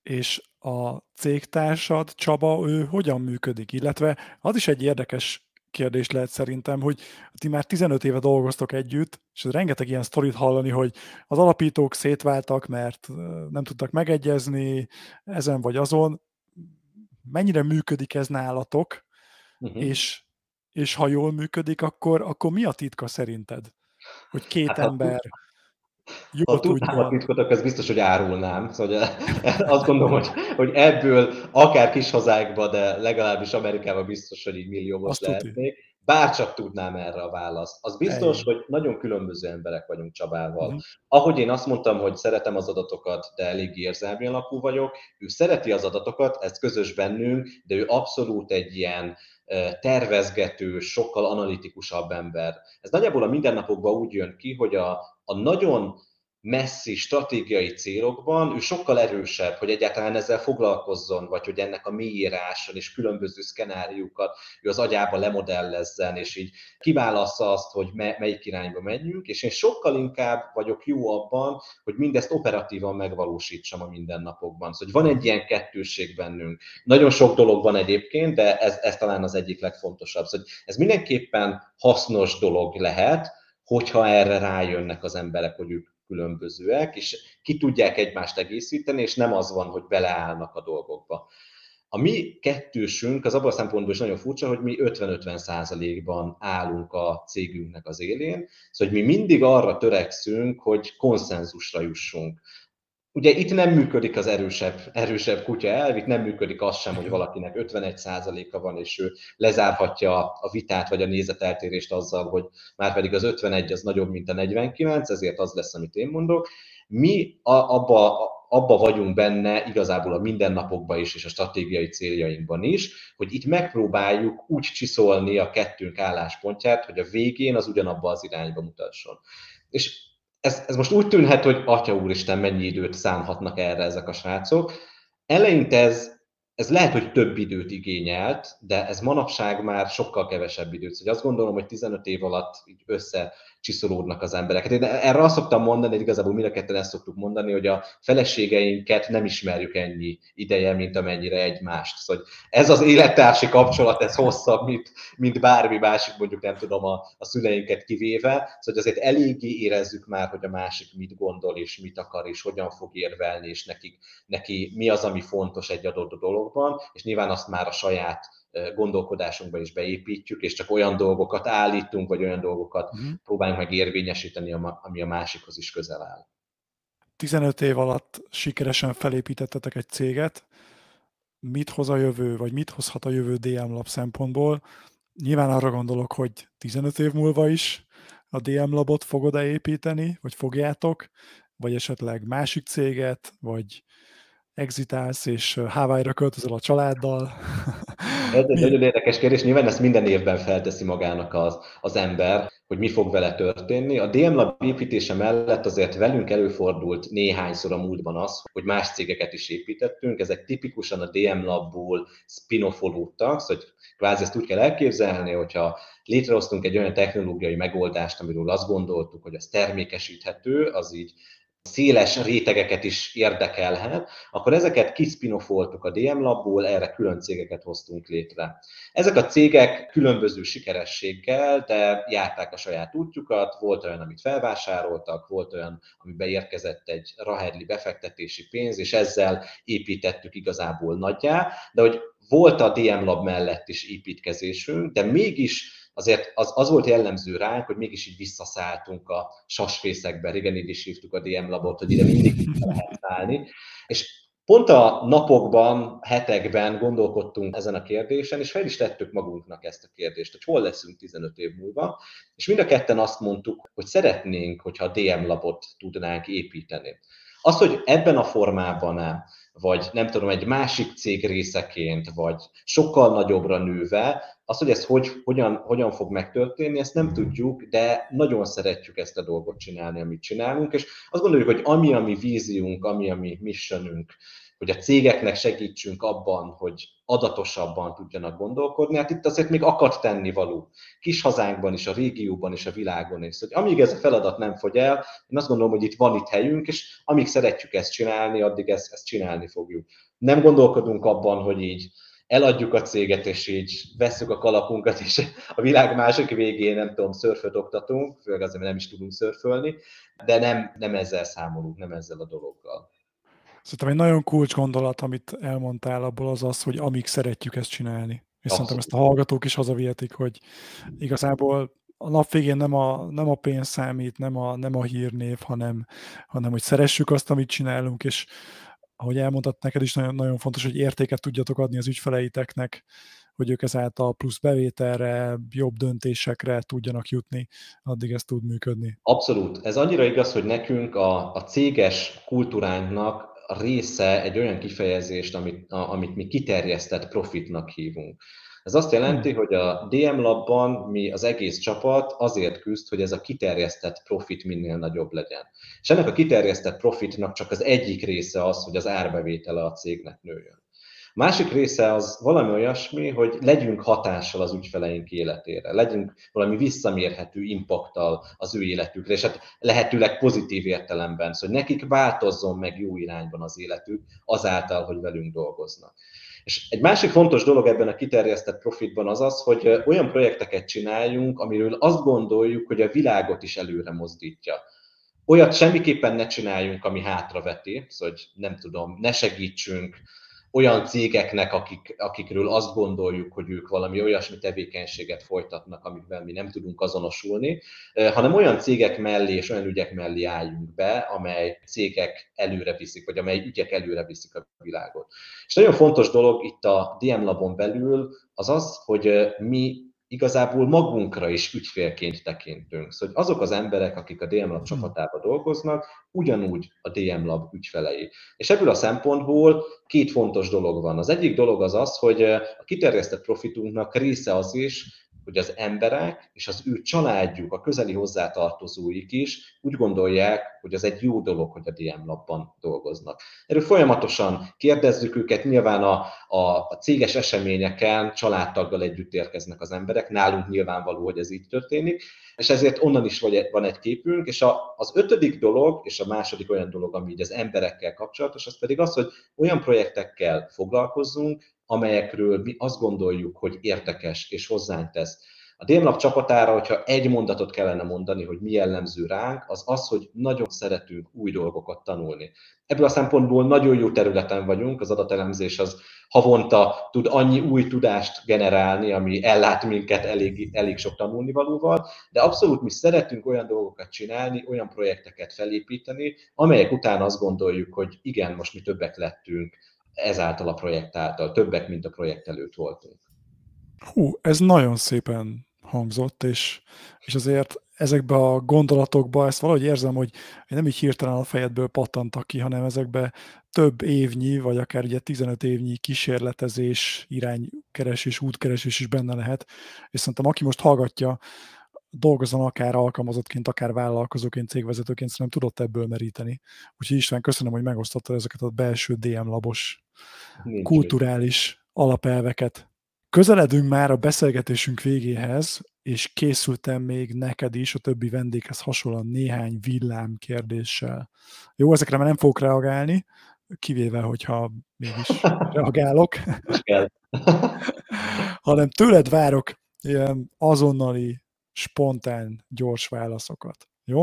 és a cégtársad, Csaba, ő hogyan működik? Illetve az is egy érdekes kérdés lehet szerintem, hogy ti már 15 éve dolgoztok együtt, és rengeteg ilyen sztorit hallani, hogy az alapítók szétváltak, mert nem tudtak megegyezni ezen vagy azon. Mennyire működik ez nálatok, uh-huh. és, és ha jól működik, akkor, akkor mi a titka szerinted? Hogy két hát, ember... Jó, ha tudnám a titkot, akkor ez biztos, hogy árulnám. Szóval eh, azt gondolom, hogy, hogy ebből akár kis hazákba, de legalábbis Amerikában biztos, hogy így milliómos lehetnék. Bárcsak tudnám erre a választ. Az biztos, Ej. hogy nagyon különböző emberek vagyunk Csabával. Uh-huh. Ahogy én azt mondtam, hogy szeretem az adatokat, de elég érzelmi alapú vagyok, ő szereti az adatokat, ez közös bennünk, de ő abszolút egy ilyen eh, tervezgető, sokkal analitikusabb ember. Ez nagyjából a mindennapokban úgy jön ki, hogy a, a nagyon messzi stratégiai célokban ő sokkal erősebb, hogy egyáltalán ezzel foglalkozzon, vagy hogy ennek a mélyíráson és különböző szkenáriókat ő az agyába lemodellezzen, és így kiválassza azt, hogy melyik irányba menjünk, és én sokkal inkább vagyok jó abban, hogy mindezt operatívan megvalósítsam a mindennapokban. Szóval van egy ilyen kettőség bennünk. Nagyon sok dolog van egyébként, de ez, ez talán az egyik legfontosabb. Szóval ez mindenképpen hasznos dolog lehet, hogyha erre rájönnek az emberek, hogy ők különbözőek, és ki tudják egymást egészíteni, és nem az van, hogy beleállnak a dolgokba. A mi kettősünk az abban a szempontból is nagyon furcsa, hogy mi 50-50 százalékban állunk a cégünknek az élén, szóval hogy mi mindig arra törekszünk, hogy konszenzusra jussunk. Ugye itt nem működik az erősebb, erősebb kutya elv, itt nem működik az sem, hogy valakinek 51%-a van, és ő lezárhatja a vitát vagy a nézeteltérést azzal, hogy már pedig az 51 az nagyobb, mint a 49, ezért az lesz, amit én mondok. Mi a, abba, abba vagyunk benne igazából a mindennapokban is, és a stratégiai céljainkban is, hogy itt megpróbáljuk úgy csiszolni a kettőnk álláspontját, hogy a végén az ugyanabba az irányba mutasson. És ez, ez most úgy tűnhet, hogy Atya Úristen, mennyi időt szánhatnak erre ezek a srácok. Eleinte ez, ez lehet, hogy több időt igényelt, de ez manapság már sokkal kevesebb időt. Szóval azt gondolom, hogy 15 év alatt így össze csiszolódnak az emberek. Hát én erre azt szoktam mondani, hogy igazából mind a ketten ezt szoktuk mondani, hogy a feleségeinket nem ismerjük ennyi ideje, mint amennyire egymást. Szóval ez az élettársi kapcsolat, ez hosszabb, mint, mint bármi másik, mondjuk nem tudom, a, a szüleinket kivéve. Szóval azért eléggé érezzük már, hogy a másik mit gondol, és mit akar, és hogyan fog érvelni, és neki, neki mi az, ami fontos egy adott dologban, és nyilván azt már a saját gondolkodásunkba is beépítjük, és csak olyan dolgokat állítunk, vagy olyan dolgokat uh-huh. próbáljunk meg érvényesíteni, ami a másikhoz is közel áll. 15 év alatt sikeresen felépítettetek egy céget, mit hoz a jövő, vagy mit hozhat a jövő DM Lab szempontból? Nyilván arra gondolok, hogy 15 év múlva is a DM Labot fogod-e építeni, vagy fogjátok, vagy esetleg másik céget, vagy exitálsz, és Hawaii-ra költözöl a családdal. Ez egy nagyon érdekes kérdés, nyilván ezt minden évben felteszi magának az, az ember, hogy mi fog vele történni. A DM Lab építése mellett azért velünk előfordult néhányszor a múltban az, hogy más cégeket is építettünk, ezek tipikusan a DM Labból spin-offolódtak, szóval kvázi ezt úgy kell elképzelni, hogyha létrehoztunk egy olyan technológiai megoldást, amiről azt gondoltuk, hogy az termékesíthető, az így széles rétegeket is érdekelhet, akkor ezeket kiszpinofoltuk a DM Labból, erre külön cégeket hoztunk létre. Ezek a cégek különböző sikerességgel, de járták a saját útjukat, volt olyan, amit felvásároltak, volt olyan, ami beérkezett egy rahedli befektetési pénz, és ezzel építettük igazából nagyjá, de hogy volt a DM Lab mellett is építkezésünk, de mégis azért az, az volt jellemző ránk, hogy mégis így visszaszálltunk a sasfészekbe, régen így is hívtuk a DM labot, hogy ide mindig lehet szállni. És pont a napokban, hetekben gondolkodtunk ezen a kérdésen, és fel is tettük magunknak ezt a kérdést, hogy hol leszünk 15 év múlva, és mind a ketten azt mondtuk, hogy szeretnénk, hogyha a DM labot tudnánk építeni. Az, hogy ebben a formában vagy nem tudom, egy másik cég részeként, vagy sokkal nagyobbra nőve, az, hogy ez hogy, hogyan, hogyan fog megtörténni, ezt nem tudjuk, de nagyon szeretjük ezt a dolgot csinálni, amit csinálunk, és azt gondoljuk, hogy ami a mi víziunk, ami a mi missionünk, hogy a cégeknek segítsünk abban, hogy adatosabban tudjanak gondolkodni. Hát itt azért még akart tenni való. Kis hazánkban is, a régióban is, a világon is. Hogy amíg ez a feladat nem fogy el, én azt gondolom, hogy itt van itt helyünk, és amíg szeretjük ezt csinálni, addig ezt, ezt csinálni fogjuk. Nem gondolkodunk abban, hogy így eladjuk a céget, és így veszük a kalapunkat, és a világ másik végén, nem tudom, szörföt oktatunk, főleg azért, mert nem is tudunk szörfölni, de nem, nem ezzel számolunk, nem ezzel a dologgal. Szerintem egy nagyon kulcs gondolat, amit elmondtál abból az az, hogy amíg szeretjük ezt csinálni. És Abszolút. szerintem ezt a hallgatók is hazavihetik, hogy igazából a nap végén nem a, nem a pénz számít, nem a, nem a hírnév, hanem, hanem hogy szeressük azt, amit csinálunk, és ahogy elmondtad, neked is nagyon, nagyon fontos, hogy értéket tudjatok adni az ügyfeleiteknek, hogy ők ezáltal plusz bevételre, jobb döntésekre tudjanak jutni, addig ez tud működni. Abszolút. Ez annyira igaz, hogy nekünk a, a céges kultúránknak része egy olyan kifejezést, amit, a, amit mi kiterjesztett profitnak hívunk. Ez azt jelenti, hmm. hogy a DM Labban mi az egész csapat azért küzd, hogy ez a kiterjesztett profit minél nagyobb legyen. És ennek a kiterjesztett profitnak csak az egyik része az, hogy az árbevétele a cégnek nőjön. Másik része az valami olyasmi, hogy legyünk hatással az ügyfeleink életére, legyünk valami visszamérhető impaktal az ő életükre, és hát lehetőleg pozitív értelemben, szóval nekik változzon meg jó irányban az életük azáltal, hogy velünk dolgoznak. És egy másik fontos dolog ebben a kiterjesztett profitban az az, hogy olyan projekteket csináljunk, amiről azt gondoljuk, hogy a világot is előre mozdítja. Olyat semmiképpen ne csináljunk, ami hátraveti, szóval hogy nem tudom, ne segítsünk olyan cégeknek, akik, akikről azt gondoljuk, hogy ők valami olyasmi tevékenységet folytatnak, amikvel mi nem tudunk azonosulni, hanem olyan cégek mellé és olyan ügyek mellé álljunk be, amely cégek előre viszik, vagy amely ügyek előre viszik a világot. És nagyon fontos dolog itt a DM Labon belül az az, hogy mi igazából magunkra is ügyfélként tekintünk. Szóval azok az emberek, akik a DM Lab hmm. csapatában dolgoznak, ugyanúgy a DM Lab ügyfelei. És ebből a szempontból két fontos dolog van. Az egyik dolog az az, hogy a kiterjesztett profitunknak része az is, hogy az emberek és az ő családjuk, a közeli hozzátartozóik is úgy gondolják, hogy az egy jó dolog, hogy a DM labban dolgoznak. Erről folyamatosan kérdezzük őket, nyilván a, a, a céges eseményeken családtaggal együtt érkeznek az emberek, nálunk nyilvánvaló, hogy ez így történik, és ezért onnan is van egy képünk, és a, az ötödik dolog, és a második olyan dolog, ami így az emberekkel kapcsolatos, az pedig az, hogy olyan projektekkel foglalkozzunk, amelyekről mi azt gondoljuk, hogy érdekes és hozzánk tesz. A Démlap csapatára, hogyha egy mondatot kellene mondani, hogy mi jellemző ránk, az az, hogy nagyon szeretünk új dolgokat tanulni. Ebből a szempontból nagyon jó területen vagyunk, az adatelemzés az havonta tud annyi új tudást generálni, ami ellát minket elég, elég sok tanulnivalóval, de abszolút mi szeretünk olyan dolgokat csinálni, olyan projekteket felépíteni, amelyek után azt gondoljuk, hogy igen, most mi többek lettünk, ezáltal a projekt által, többek, mint a projekt előtt voltunk. Hú, ez nagyon szépen hangzott, és, és azért ezekbe a gondolatokba ezt valahogy érzem, hogy nem így hirtelen a fejedből pattantak ki, hanem ezekbe több évnyi, vagy akár ugye 15 évnyi kísérletezés, iránykeresés, útkeresés is benne lehet, és szerintem aki most hallgatja, dolgozzon akár alkalmazottként, akár vállalkozóként, cégvezetőként, szerintem tudott ebből meríteni. Úgyhogy István, köszönöm, hogy megosztottad ezeket a belső DM labos Nincs kulturális alapelveket. Közeledünk már a beszélgetésünk végéhez, és készültem még neked is, a többi vendéghez hasonlóan néhány villám kérdéssel. Jó, ezekre már nem fogok reagálni, kivéve, hogyha mégis reagálok. hanem tőled várok ilyen azonnali spontán, gyors válaszokat. Jó?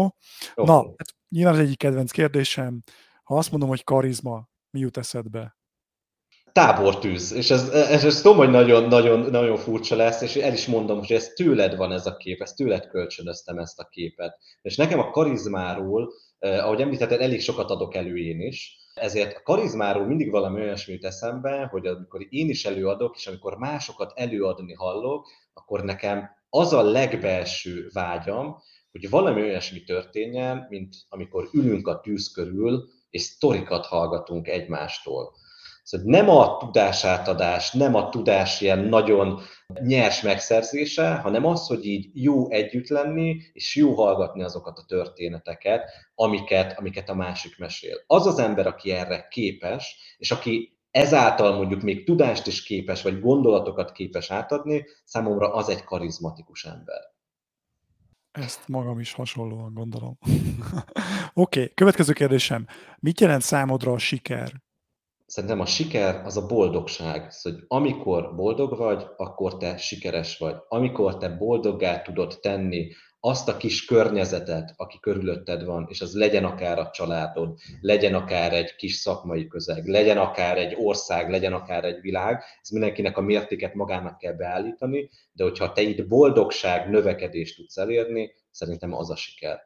Okay. Na, hát nyilván az egyik kedvenc kérdésem, ha azt mondom, hogy karizma, mi jut eszedbe? Tábortűz, és ez, ez, ez tudom, hogy nagyon, nagyon, nagyon furcsa lesz, és el is mondom, hogy ez tőled van ez a kép, ez tőled kölcsönöztem ezt a képet. És nekem a karizmáról, eh, ahogy említetted, elég sokat adok elő én is, ezért a karizmáról mindig valami olyasmi eszembe, hogy amikor én is előadok, és amikor másokat előadni hallok, akkor nekem az a legbelső vágyam, hogy valami olyasmi történjen, mint amikor ülünk a tűz körül, és sztorikat hallgatunk egymástól. Szóval nem a tudásátadás, nem a tudás ilyen nagyon nyers megszerzése, hanem az, hogy így jó együtt lenni, és jó hallgatni azokat a történeteket, amiket, amiket a másik mesél. Az az ember, aki erre képes, és aki ezáltal mondjuk még tudást is képes, vagy gondolatokat képes átadni, számomra az egy karizmatikus ember. Ezt magam is hasonlóan gondolom. Oké, okay, következő kérdésem. Mit jelent számodra a siker? Szerintem a siker az a boldogság. Szóval, hogy amikor boldog vagy, akkor te sikeres vagy. Amikor te boldoggá tudod tenni azt a kis környezetet, aki körülötted van, és az legyen akár a családod, legyen akár egy kis szakmai közeg, legyen akár egy ország, legyen akár egy világ, ez mindenkinek a mértéket magának kell beállítani, de hogyha te itt boldogság, növekedést tudsz elérni, szerintem az a siker.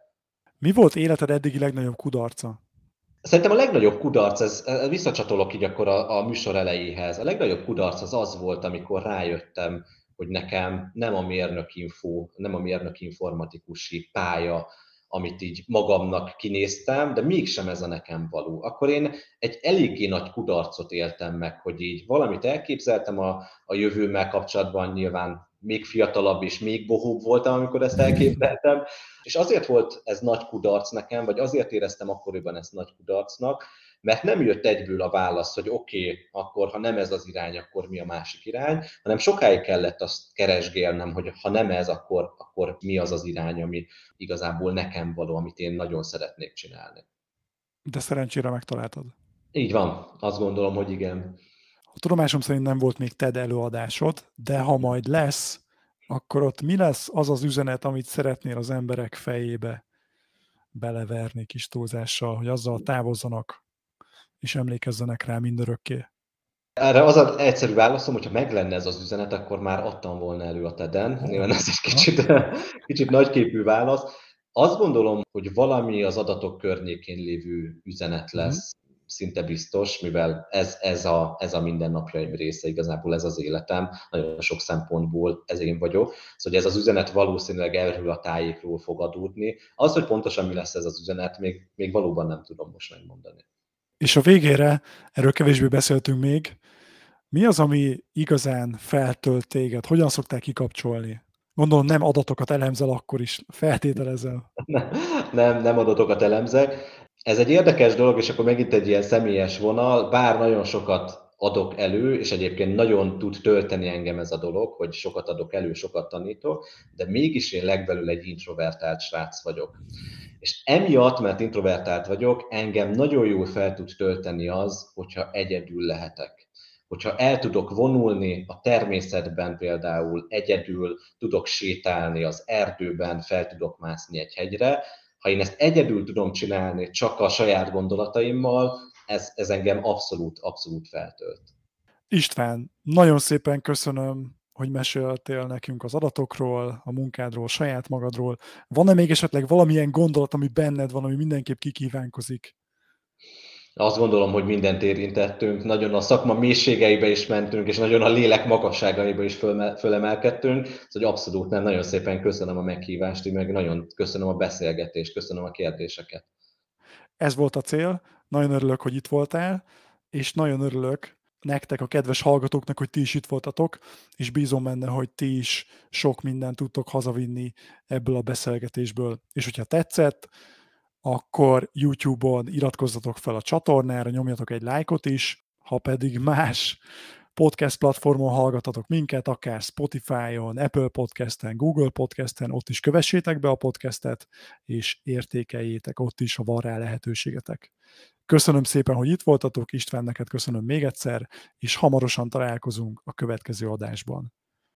Mi volt életed eddigi legnagyobb kudarca? Szerintem a legnagyobb kudarc, ez, visszacsatolok így akkor a, a műsor elejéhez, a legnagyobb kudarc az az volt, amikor rájöttem, hogy nekem nem a mérnök info, nem a mérnök informatikusi pálya amit így magamnak kinéztem, de mégsem ez a nekem való. Akkor én egy eléggé nagy kudarcot éltem meg, hogy így valamit elképzeltem a, a jövőmmel kapcsolatban, nyilván még fiatalabb és még bohóbb voltam, amikor ezt elképzeltem, és azért volt ez nagy kudarc nekem, vagy azért éreztem akkoriban ezt nagy kudarcnak, mert nem jött egyből a válasz, hogy oké, okay, akkor ha nem ez az irány, akkor mi a másik irány, hanem sokáig kellett azt keresgélnem, hogy ha nem ez, akkor, akkor mi az az irány, ami igazából nekem való, amit én nagyon szeretnék csinálni. De szerencsére megtaláltad. Így van, azt gondolom, hogy igen. A tudomásom szerint nem volt még TED előadásod, de ha majd lesz, akkor ott mi lesz az az üzenet, amit szeretnél az emberek fejébe beleverni kis túlzással, hogy azzal távozzanak, és emlékezzenek rá mindörökké? Erre az az egyszerű válaszom, hogyha meg lenne ez az üzenet, akkor már adtam volna elő a TED-en. Nyilván ez egy kicsit, kicsit nagyképű válasz. Azt gondolom, hogy valami az adatok környékén lévő üzenet mhm. lesz szinte biztos, mivel ez, ez, a, ez a mindennapjaim része, igazából ez az életem, nagyon sok szempontból ez én vagyok. Szóval ez az üzenet valószínűleg erről a tájékról fog adódni. Az, hogy pontosan mi lesz ez az üzenet, még, még valóban nem tudom most megmondani. És a végére, erről kevésbé beszéltünk még, mi az, ami igazán feltölt téged? Hogyan szokták kikapcsolni? Gondolom nem adatokat elemzel akkor is, feltételezel. Nem, nem, nem adatokat elemzek. Ez egy érdekes dolog, és akkor megint egy ilyen személyes vonal, bár nagyon sokat adok elő, és egyébként nagyon tud tölteni engem ez a dolog, hogy sokat adok elő, sokat tanítok, de mégis én legbelül egy introvertált srác vagyok. És emiatt, mert introvertált vagyok, engem nagyon jól fel tud tölteni az, hogyha egyedül lehetek. Hogyha el tudok vonulni a természetben például, egyedül tudok sétálni az erdőben, fel tudok mászni egy hegyre, ha én ezt egyedül tudom csinálni, csak a saját gondolataimmal, ez, ez engem abszolút, abszolút feltölt. István, nagyon szépen köszönöm, hogy meséltél nekünk az adatokról, a munkádról, saját magadról. Van-e még esetleg valamilyen gondolat, ami benned van, ami mindenképp kikívánkozik? azt gondolom, hogy mindent érintettünk, nagyon a szakma mélységeibe is mentünk, és nagyon a lélek magasságaiba is fölemelkedtünk, szóval abszolút nem, nagyon szépen köszönöm a meghívást, meg nagyon köszönöm a beszélgetést, köszönöm a kérdéseket. Ez volt a cél, nagyon örülök, hogy itt voltál, és nagyon örülök nektek, a kedves hallgatóknak, hogy ti is itt voltatok, és bízom benne, hogy ti is sok mindent tudtok hazavinni ebből a beszélgetésből. És hogyha tetszett, akkor YouTube-on iratkozzatok fel a csatornára, nyomjatok egy lájkot is, ha pedig más podcast platformon hallgatatok minket, akár Spotify-on, Apple Podcast-en, Google Podcast-en, ott is kövessétek be a podcastet, és értékeljétek ott is, ha van rá lehetőségetek. Köszönöm szépen, hogy itt voltatok, István, neked köszönöm még egyszer, és hamarosan találkozunk a következő adásban.